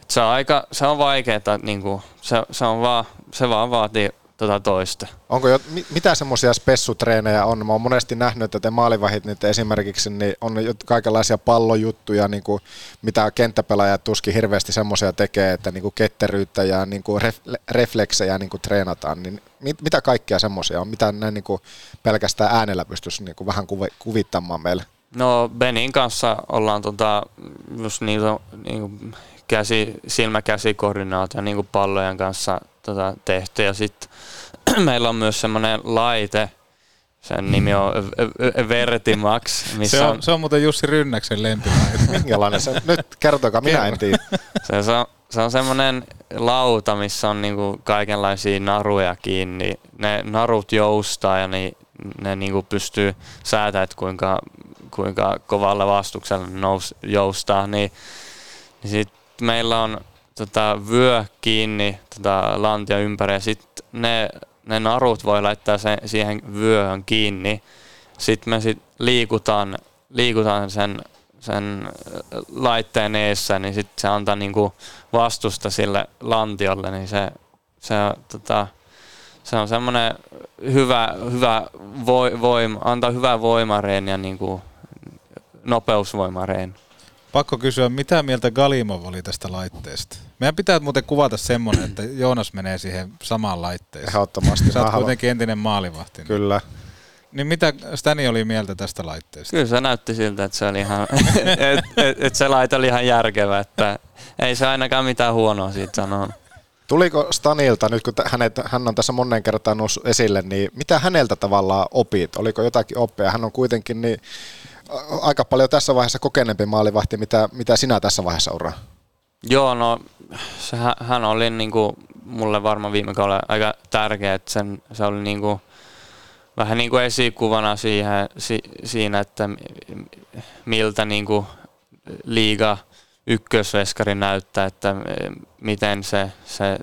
että se on aika se on vaikeaa, niin se, se, on vaan, se vaan vaatii tota toista. Onko jo, mitä semmoisia spessutreenejä on? Mä oon monesti nähnyt, että te maalivahit nyt esimerkiksi niin on jo kaikenlaisia pallojuttuja, niin kuin, mitä kenttäpelaajat tuskin hirveästi semmoisia tekee, että niin kuin ketteryyttä ja niin kuin ref, refleksejä niin kuin treenataan. Niin mit, mitä kaikkea semmoisia on? Mitä ne niin kuin pelkästään äänellä pystyisi niin kuin vähän kuvittamaan meille? No Benin kanssa ollaan tota, just niitä, niin kuin käsi, silmäkäsikoordinaatio niin kuin pallojen kanssa tota, tehty ja sitten *clears throat* meillä on myös semmoinen laite, sen nimi on Vertimax. Missä se, on, se on muuten Jussi Rynnäksen lempilaite. *laughs* Minkälainen se? Nyt kertokaa, minä en tiedä. Se, se on, se on semmoinen lauta, missä on niinku kaikenlaisia naruja kiinni. Ne narut joustaa ja ne, ne niinku pystyy säätämään, että kuinka, kuinka kovalla vastuksella nous, joustaa. Niin, niin sit meillä on tota, vyö kiinni tota, lantia ympäri ja sitten ne, ne narut voi laittaa sen, siihen vyöhön kiinni. Sitten me sit liikutaan, liikutaan sen, sen laitteen eessä, niin sitten se antaa niinku vastusta sille lantiolle, niin se, se, tota, se on semmoinen hyvä, hyvä voima, antaa hyvää voimareen ja niinku nopeusvoimareen. Pakko kysyä, mitä mieltä Galimov oli tästä laitteesta? Meidän pitää muuten kuvata semmoinen, että Joonas menee siihen samaan laitteeseen. Ehdottomasti. Sä oot kuitenkin entinen maalivahti. Niin- Kyllä. Niin mitä Stani oli mieltä tästä laitteesta? Kyllä se näytti siltä, että se, oli ihan, *laughs* et, et, et se laite oli ihan järkevä, että ei se ainakaan mitään huonoa siitä sanoa. Tuliko Stanilta, nyt kun hänet, hän on tässä monen kertaan noussut esille, niin mitä häneltä tavallaan opit? Oliko jotakin oppia? Hän on kuitenkin niin aika paljon tässä vaiheessa kokeneempi maalivahti, mitä, mitä sinä tässä vaiheessa uraa? Joo, no se, hän oli niin kuin, mulle varmaan viime kaudella aika tärkeä, että sen, se oli niin kuin, vähän niin kuin esikuvana siihen, si, siinä, että miltä niin kuin liiga ykkösveskari näyttää, että miten se, se,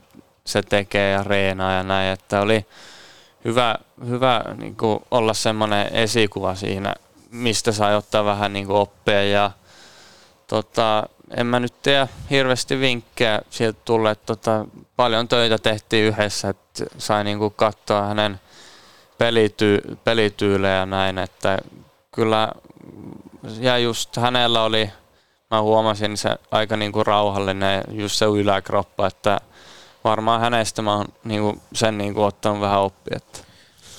se tekee ja reenaa ja näin, että oli hyvä, hyvä niin kuin olla semmoinen esikuva siinä, mistä sai ottaa vähän niin kuin oppia ja tota, en mä nyt tiedä hirveästi vinkkejä sieltä tulle. Tota, paljon töitä tehtiin yhdessä, että sai niinku katsoa hänen pelity, pelityylejä ja näin, että kyllä ja just hänellä oli, mä huomasin se aika niinku rauhallinen, just se yläkroppa, että varmaan hänestä mä oon niinku sen niinku ottanut vähän oppia. Että.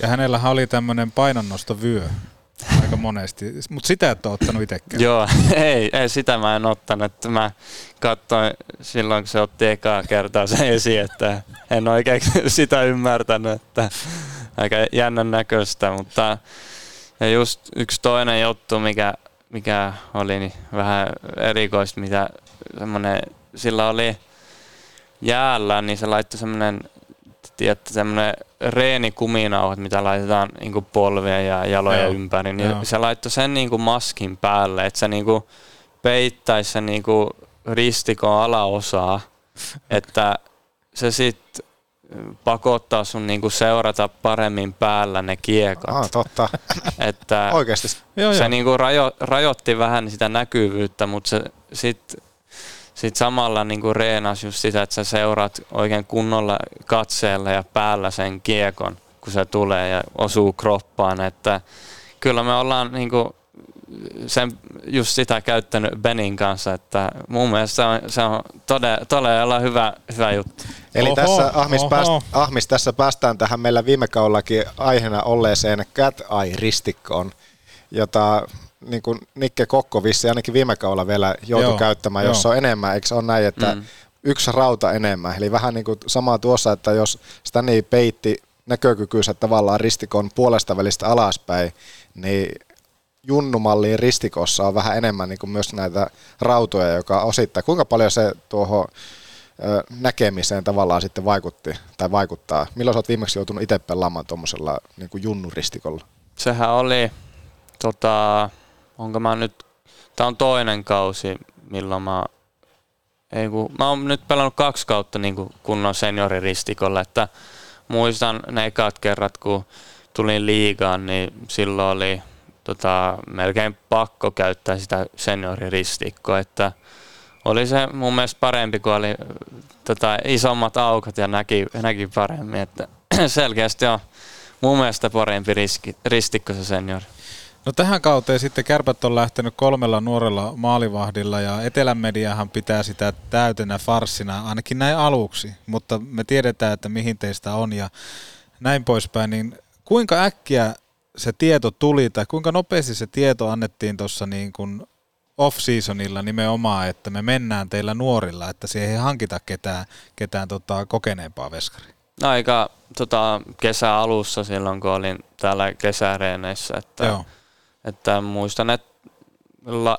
Ja hänellähän oli tämmöinen painonnostovyö aika monesti, mutta sitä et ole ottanut itsekään. Joo, *laughs* ei, ei, sitä mä en ottanut. Että mä katsoin silloin, kun se otti ekaa kertaa sen esiin, että en oikein *laughs* sitä ymmärtänyt, että aika jännän näköistä, mutta ja just yksi toinen juttu, mikä, mikä oli niin vähän erikoista, mitä semmoinen, sillä oli jäällä, niin se laittoi semmoinen tiedätte, semmoinen reenikuminauhat, mitä laitetaan niin polvien ja jalojen Joo. ympäri, niin Joo. se laittoi sen niin kuin maskin päälle, että se niin kuin peittäisi sen niin kuin ristikon alaosaa, *laughs* että se sitten pakottaa sun niinku seurata paremmin päällä ne kiekat. Ah, totta. *laughs* Että Oikeasti. Joo, se joo. Niinku rajo, rajoitti vähän sitä näkyvyyttä, mutta se sitten sit samalla niinku reenasi just sitä, että sä seuraat oikein kunnolla katseella ja päällä sen kiekon, kun se tulee ja osuu kroppaan. Että kyllä me ollaan niinku sen, just sitä käyttänyt Benin kanssa, että mun mielestä se on, se on todella, todella hyvä, hyvä juttu. Eli oho, tässä Ahmis, pääst, Ahmis, tässä päästään tähän meillä viime kaudellakin aiheena olleeseen cat eye ristikkoon, jota niin kuin Nikke Kokko vissi ainakin viime kaudella vielä joutui joo, käyttämään, jos on enemmän, eikö se ole näin, että mm. yksi rauta enemmän. Eli vähän niin kuin samaa tuossa, että jos Stani peitti näkökykynsä tavallaan ristikon puolesta välistä alaspäin, niin junnumalliin ristikossa on vähän enemmän niin kuin myös näitä rautoja, joka osittaa. Kuinka paljon se tuohon näkemiseen tavallaan sitten vaikutti tai vaikuttaa? Milloin sä oot viimeksi joutunut itse pelaamaan tuommoisella niin kuin junnuristikolla? Sehän oli, tota, onko mä nyt, tää on toinen kausi, milloin mä, ei kun, mä oon nyt pelannut kaksi kautta niin kuin kunnon senioriristikolla, että muistan ne ekat kerrat, kun tulin liigaan, niin silloin oli tota, melkein pakko käyttää sitä senioriristikkoa, että oli se mun mielestä parempi, kun oli tota, isommat aukot ja näki, näki paremmin, että *clears throat* selkeästi on mun mielestä parempi riski, ristikko se seniori. No tähän kauteen sitten kärpät on lähtenyt kolmella nuorella maalivahdilla ja Etelän mediahan pitää sitä täytenä farssina, ainakin näin aluksi, mutta me tiedetään, että mihin teistä on ja näin poispäin, niin kuinka äkkiä se tieto tuli, tai kuinka nopeasti se tieto annettiin tuossa niin kuin off-seasonilla nimenomaan, että me mennään teillä nuorilla, että siihen ei hankita ketään, ketään tota, kokeneempaa veskari? No aika tota, kesä alussa silloin, kun olin täällä kesäreeneissä, että, Joo. Että muistan, että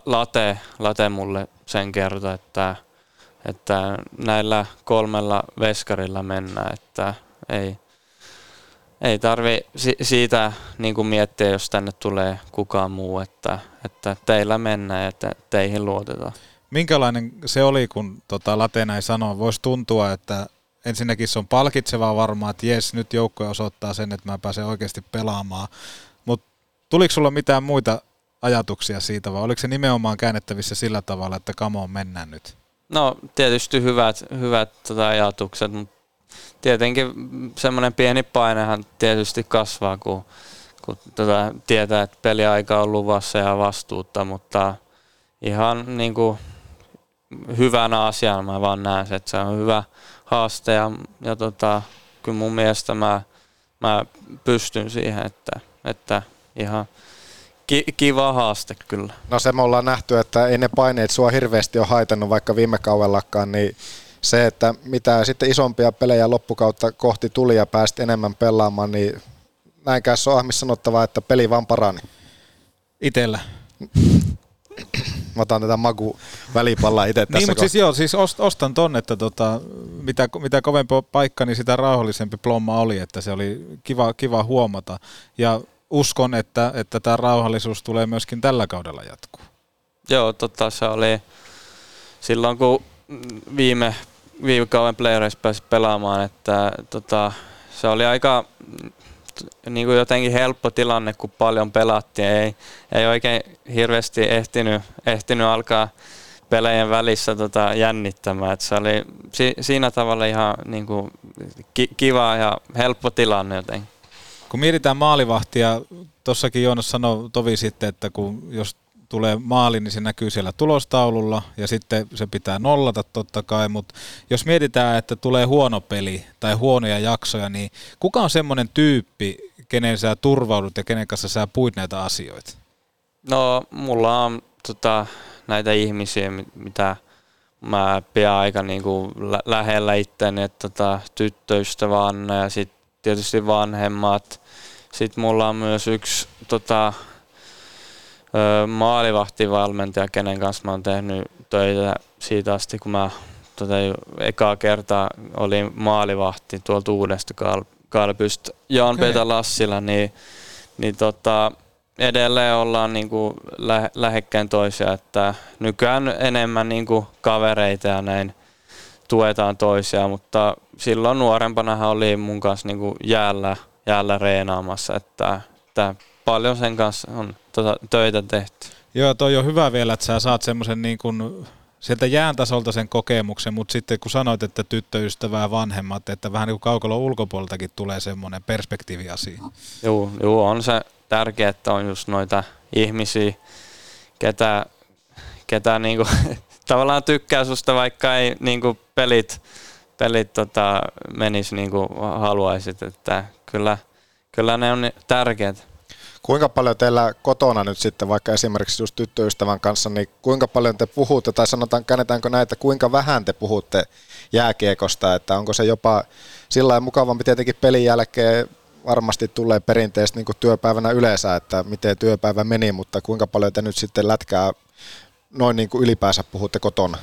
late, late mulle sen kertoi, että, että näillä kolmella veskarilla mennään, että ei, ei tarvi si- siitä niin kuin miettiä, jos tänne tulee kukaan muu, että, että teillä mennään ja että teihin luotetaan. Minkälainen se oli, kun tota Late näin sanoi? Voisi tuntua, että ensinnäkin se on palkitsevaa varmaan, että jes, nyt joukkoja osoittaa sen, että mä pääsen oikeasti pelaamaan. Tuliko sulla mitään muita ajatuksia siitä, vai oliko se nimenomaan käännettävissä sillä tavalla, että kamoon mennään nyt? No tietysti hyvät, hyvät tota ajatukset, mutta tietenkin semmoinen pieni painehan tietysti kasvaa, kun, kun tota, tietää, että peliaika on luvassa ja vastuutta, mutta ihan niin kuin hyvänä asiana mä vaan näen että se on hyvä haaste ja, ja tota, kyllä mun mielestä mä, mä pystyn siihen, että, että ihan ki, kiva haaste kyllä. No se me ollaan nähty, että ei ne paineet sua hirveästi ole haitannut vaikka viime kaudellakaan, niin se, että mitä sitten isompia pelejä loppukautta kohti tuli ja päästi enemmän pelaamaan, niin näinkään se on ahmis sanottavaa, että peli vaan parani. Itellä. Mä otan tätä maku välipallaa itse tässä Niin, mutta siis joo, siis ostan ton, että tota, mitä, mitä kovempi paikka, niin sitä rauhallisempi plomma oli, että se oli kiva, kiva huomata. Ja uskon, että, että tämä rauhallisuus tulee myöskin tällä kaudella jatkuu. Joo, tota, se oli silloin kun viime viime kauden playereissa pääsi pelaamaan, että tota, se oli aika niin kuin jotenkin helppo tilanne, kun paljon pelattiin. Ei, ei oikein hirveästi ehtinyt, ehtinyt alkaa pelejen välissä tota, jännittämään. Et se oli si, siinä tavalla ihan niin kuin, ki, kiva ja helppo tilanne jotenkin. Kun mietitään maalivahtia, tuossakin Joonas sanoi tovi sitten, että kun jos tulee maali, niin se näkyy siellä tulostaululla ja sitten se pitää nollata totta kai, mutta jos mietitään, että tulee huono peli tai huonoja jaksoja, niin kuka on semmoinen tyyppi, kenen sä turvaudut ja kenen kanssa sä puit näitä asioita? No, mulla on tota, näitä ihmisiä, mitä mä pidän aika niin kuin lä- lähellä itteni, että tota, tyttöystävä Anna ja sitten tietysti vanhemmat. Sitten mulla on myös yksi tota, maalivahtivalmentaja, kenen kanssa mä oon tehnyt töitä siitä asti, kun mä tota, ekaa kertaa olin maalivahti tuolta uudesta Kal- Kalpystä Okei. Petä Lassila, niin, niin tota, edelleen ollaan niin kuin lähe, lähekkäin toisia, että nykyään enemmän niin kuin kavereita ja näin tuetaan toisia, mutta silloin nuorempana hän oli mun kanssa niin kuin jäällä, jäällä reenaamassa, että, että paljon sen kanssa on tota, töitä tehty. Joo, toi on hyvä vielä, että sä saat semmoisen niin kuin sieltä jään tasolta sen kokemuksen, mutta sitten kun sanoit, että tyttöystävää vanhemmat, että vähän niin kuin kaukolon ulkopuoleltakin tulee semmoinen perspektiiviasia. Joo, joo, on se tärkeää, että on just noita ihmisiä, ketä, ketä niinku, *laughs* tavallaan tykkää susta, vaikka ei niinku pelit, pelit tota, menisi niin kuin haluaisit. Että kyllä, kyllä ne on tärkeät. Kuinka paljon teillä kotona nyt sitten, vaikka esimerkiksi just tyttöystävän kanssa, niin kuinka paljon te puhutte, tai sanotaan, käännetäänkö näitä, kuinka vähän te puhutte jääkiekosta, että onko se jopa sillä lailla mukavampi tietenkin pelin jälkeen varmasti tulee perinteisesti niin työpäivänä yleensä, että miten työpäivä meni, mutta kuinka paljon te nyt sitten lätkää noin niin kuin ylipäänsä puhutte kotona?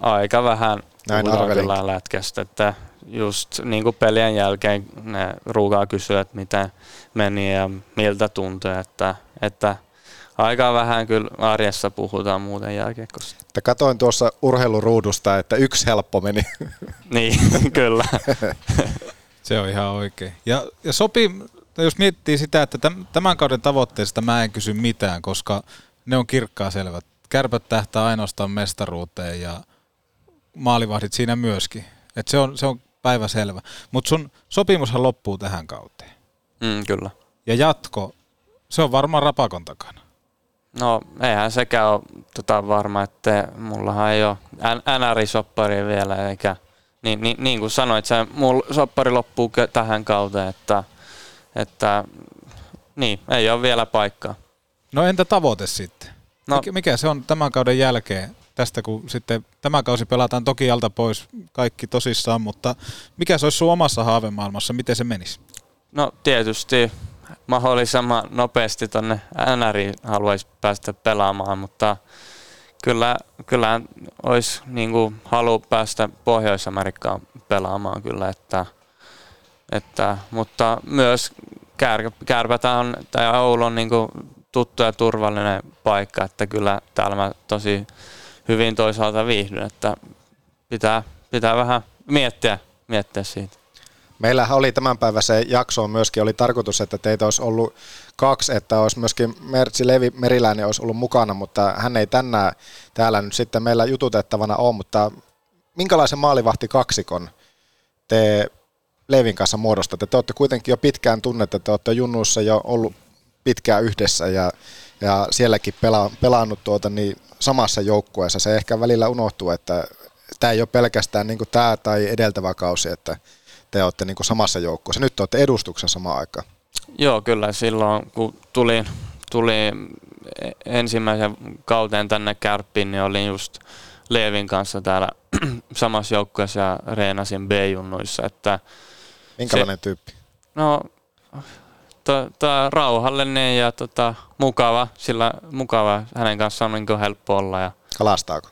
Aika vähän Näin puhutaan kyllä lätkästä, että just niin kuin pelien jälkeen ne ruukaa kysyä, että miten meni ja miltä tuntui, että, että aika vähän kyllä arjessa puhutaan muuten jälkiekosta. Että katoin tuossa urheiluruudusta, että yksi helppo meni. *laughs* Niin, kyllä. *laughs* Se on ihan oikein. Ja, ja sopii, jos miettii sitä, että täm- tämän kauden tavoitteista mä en kysy mitään, koska ne on kirkkaa selvät. Kärpät tähtää ainoastaan mestaruuteen ja maalivahdit siinä myöskin. Et se, on, se on päivä selvä. Mutta sun sopimushan loppuu tähän kauteen. Mm, kyllä. Ja jatko, se on varmaan rapakon takana. No eihän sekään ole tota, varma, että mullahan ei ole NR-soppari vielä, eikä niin, niin, niin kuin sanoit, se mulla soppari loppuu tähän kauteen, että, että niin, ei ole vielä paikkaa. No entä tavoite sitten? No. Mikä, mikä se on tämän kauden jälkeen? Tästä kun sitten tämä kausi pelataan toki alta pois kaikki tosissaan, mutta mikä se olisi sun omassa haavemaailmassa, miten se menisi? No tietysti mahdollisimman nopeasti tonne NRI haluaisi päästä pelaamaan, mutta kyllä, kyllä olisi niin kuin, halu päästä Pohjois-Amerikkaan pelaamaan kyllä, että, että, mutta myös kär, Kärpätä on, tai Oulu on niin kuin, tuttu ja turvallinen paikka, että kyllä täällä mä tosi hyvin toisaalta viihdyn, että pitää, pitää vähän miettiä, miettiä siitä. Meillähän oli tämän päivän se jakso myöskin, oli tarkoitus, että teitä olisi ollut kaksi, että olisi myöskin Mertsi Levi Meriläinen olisi ollut mukana, mutta hän ei tänään täällä nyt sitten meillä jututettavana ole, mutta minkälaisen maalivahti kaksikon te Levin kanssa muodostatte? Te olette kuitenkin jo pitkään tunnette, te olette junnuissa jo ollut pitkään yhdessä ja, ja sielläkin pela, pelannut tuota, niin samassa joukkueessa. Se ehkä välillä unohtuu, että tämä ei ole pelkästään niin kuin tämä tai edeltävä kausi, että te olette niin kuin samassa joukkueessa. Nyt te olette edustuksen samaan aikaan. Joo, kyllä. Silloin kun tuli, tuli ensimmäisen kauteen tänne Kärppiin, niin olin just Leevin kanssa täällä *clears throat* samassa joukkueessa ja reenasin B-junnuissa. Että Minkälainen se, tyyppi? No, to, to, rauhallinen ja tota, mukava, sillä mukava. Hänen kanssaan on niin helppo olla. Ja, Kalastaako?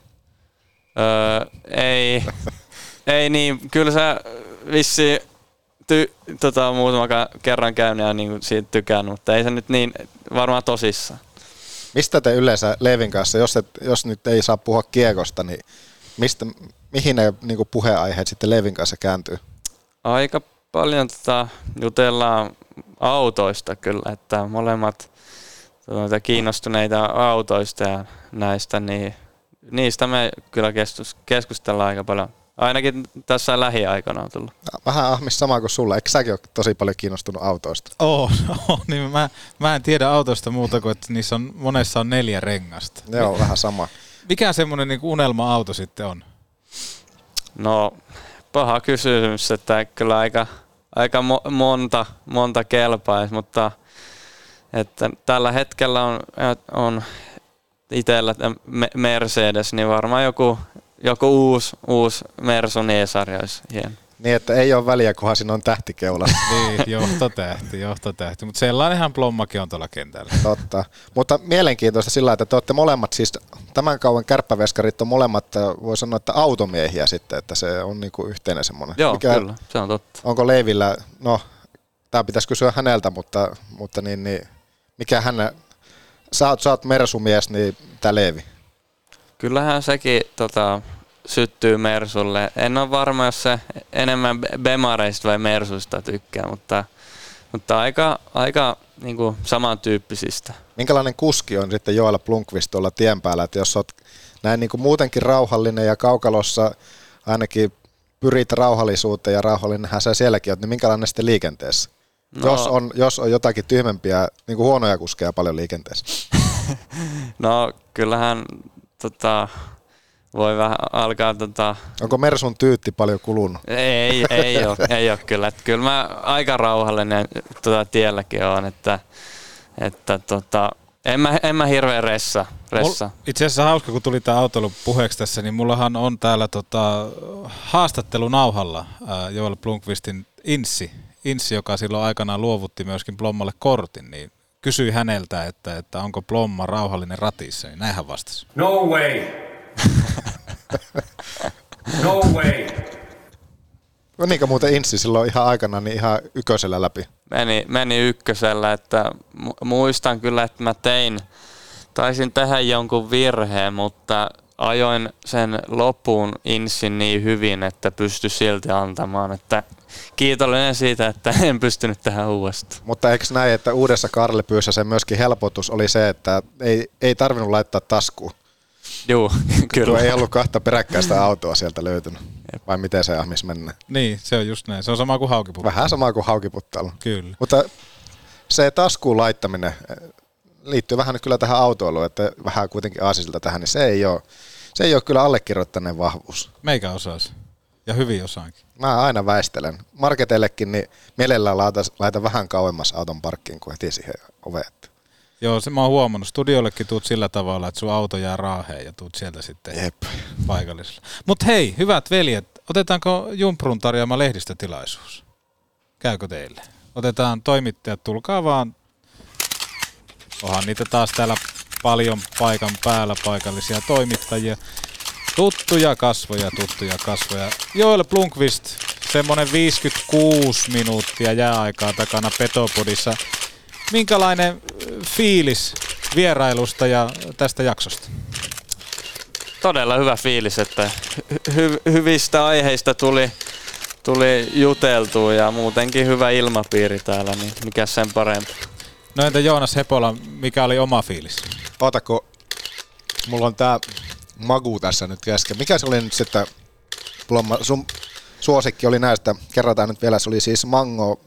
öö, ei, *laughs* ei niin, kyllä se vissi ty, tota, muutama kerran käynyt ja niin siitä tykännyt, mutta ei se nyt niin varmaan tosissaan. Mistä te yleensä Levin kanssa, jos, et, jos nyt ei saa puhua kiekosta, niin mistä, mihin ne niin puheenaiheet sitten Levin kanssa kääntyy? Aika paljon tota, jutellaan autoista kyllä, että molemmat tuota, kiinnostuneita autoista ja näistä, niin niistä me kyllä keskus, keskustellaan aika paljon. Ainakin tässä lähiaikana on tullut. Vähän ahmis sama kuin sulla. Eikö säkin ole tosi paljon kiinnostunut autoista? Oo, *laughs* oh, niin mä, mä en tiedä autosta muuta kuin, että niissä on, monessa on neljä rengasta. Joo, vähän sama. Mikä semmoinen niin unelma-auto sitten on? No, paha kysymys, että kyllä aika, aika mo- monta, monta kelpaisi, mutta että tällä hetkellä on, on itsellä Mercedes, niin varmaan joku, joku uusi, uusi Mersu Niesari olisi hieno. Niin, että ei ole väliä, kunhan siinä on tähtikeula. *laughs* niin, johtotähti, johtotähti. Mutta sellainenhan plommakin on tuolla kentällä. Totta. Mutta mielenkiintoista sillä, että te olette molemmat, siis tämän kauan kärppäveskarit on molemmat, voi sanoa, että automiehiä sitten, että se on niinku yhteinen semmoinen. Joo, Mikä, kyllä, se on totta. Onko Leivillä, no, tämä pitäisi kysyä häneltä, mutta, mutta niin, niin, mikä hän, sä oot, sä oot Mersumies, niin tämä Leevi? Kyllähän sekin tota, syttyy Mersulle. En ole varma, jos se enemmän Bemareista vai Mersuista tykkää, mutta, mutta aika, aika niin kuin samantyyppisistä. Minkälainen kuski on sitten Joella Plunkvist tuolla tien päällä, että jos olet näin niin kuin muutenkin rauhallinen ja kaukalossa ainakin pyrit rauhallisuuteen ja rauhallinenhän sä sielläkin olet, niin minkälainen sitten liikenteessä? No. Jos, on, jos on jotakin tyhmempiä, niin kuin huonoja kuskeja paljon liikenteessä. *laughs* no kyllähän tota, voi vähän alkaa tota... Onko Mersun tyytti paljon kulunut? Ei, ei ole, ei ole kyllä. Että kyllä mä aika rauhallinen tota, tielläkin on, että, että tota, en mä, en mä hirveän ressa. ressa. itse asiassa hauska, kun tuli tämä autoilu puheeksi tässä, niin mullahan on täällä tota, haastattelu nauhalla äh, Joel Blunkvistin Inssi, Inssi, joka silloin aikanaan luovutti myöskin Blommalle kortin, niin kysyi häneltä, että, että onko Blomma rauhallinen ratissa, niin näin hän vastasi. No way! No way! Menikö muuten Inssi silloin ihan aikana niin ihan ykkösellä läpi? Meni, meni ykkösellä, että muistan kyllä, että mä tein, taisin tehdä jonkun virheen, mutta ajoin sen loppuun Insin niin hyvin, että pysty silti antamaan, että kiitollinen siitä, että *laughs* en pystynyt tähän uudestaan. Mutta eikö näin, että uudessa Karlepyyssä se myöskin helpotus oli se, että ei, ei tarvinnut laittaa taskuun? Joo, kyllä. Tuo ei ollut kahta peräkkäistä autoa sieltä löytynyt. Vai miten se ahmis mennä? Niin, se on just näin. Se on sama kuin haukiputtailu. Vähän sama kuin haukiputtailu. Kyllä. Mutta se taskuun laittaminen eh, liittyy vähän kyllä tähän autoiluun, että vähän kuitenkin aasisilta tähän, niin se ei ole, se ei ole kyllä allekirjoittaneen vahvuus. Meikä osaisi. Ja hyvin osaankin. Mä aina väistelen. Marketeillekin niin mielellään laita, laita vähän kauemmas auton parkkiin kuin heti siihen oveen. Joo, se mä oon huomannut. Studiollekin tuut sillä tavalla, että sun auto jää raaheen ja tuut sieltä sitten Jep. paikallisella. Mutta hei, hyvät veljet, otetaanko Jumprun tarjoama lehdistötilaisuus? Käykö teille? Otetaan toimittajat, tulkaa vaan. Onhan niitä taas täällä paljon paikan päällä paikallisia toimittajia. Tuttuja kasvoja, tuttuja kasvoja. Joel Blunkvist, semmonen 56 minuuttia jääaikaa takana Petopodissa. Minkälainen fiilis vierailusta ja tästä jaksosta? Todella hyvä fiilis, että hy- hyvistä aiheista tuli, tuli juteltua ja muutenkin hyvä ilmapiiri täällä, niin mikä sen parempi. No entä Joonas Hepola, mikä oli oma fiilis? Ootako, mulla on tää magu tässä nyt kesken. Mikä se oli nyt sitten, Plomma, sun suosikki oli näistä, kerrotaan nyt vielä, se oli siis mango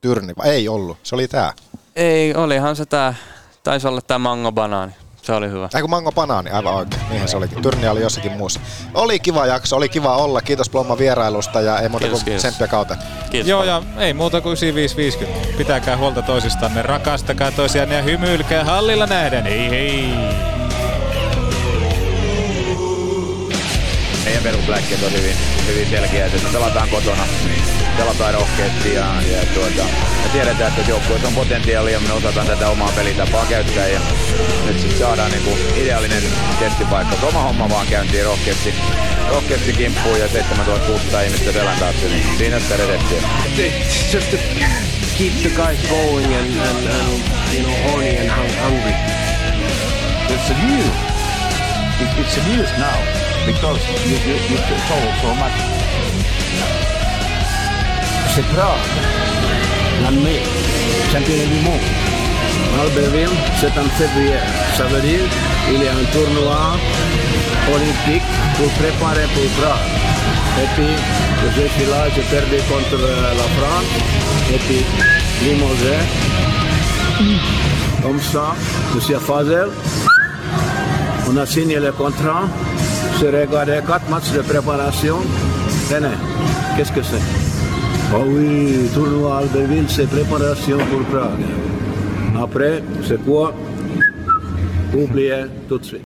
tyrni, vai ei ollut, se oli tää. Ei, olihan se tää, taisi olla tää mango banaani. Se oli hyvä. Eikö mango banaani, aivan oikein. Niinhän se olikin. Tyrni oli jossakin muussa. Oli kiva jakso, oli kiva olla. Kiitos Plomma vierailusta ja ei muuta kuin tsemppiä kautta. Kiitos. Joo, ja ei muuta kuin 9550. Pitäkää huolta toisistanne, rakastakaa toisiaan ja hymyilkää hallilla nähden. Hei hei! Meidän perusläkkeet on hyvin, hyvin selkeät, että me pelataan kotona, pelataan rohkeasti ja, ja tuota, me tiedetään, että joukkueessa on potentiaalia ja me osataan tätä omaa pelitapaa käyttää ja nyt sitten saadaan niinku ideaalinen testipaikka. Oma homma vaan käyntiin rohkeasti, rohkeasti kimppuun ja 7600 ihmistä selän taakse, niin siinä sitä redettiä. It's just to keep the guys going and, and, and you know, horny and hung- hungry. It's a news. It, it's a news now because you, you, you told so much. C'est bra bland mig. Champion du mondo. Albertville, c'est en février. Ça veut dire qu'il y a un tournoi olympique pour préparer pour Prague. Et puis, je suis là, j'ai perdu contre la France. Et puis, limogé. Comme ça, Monsieur Fazel, on a signé le contrat. J'ai regardé quatre matchs de préparation. Tenez, qu'est-ce que c'est? Oui, tournoi Albertville, c'est préparation pour Prague. Après, c'est quoi Oubliez tout de suite.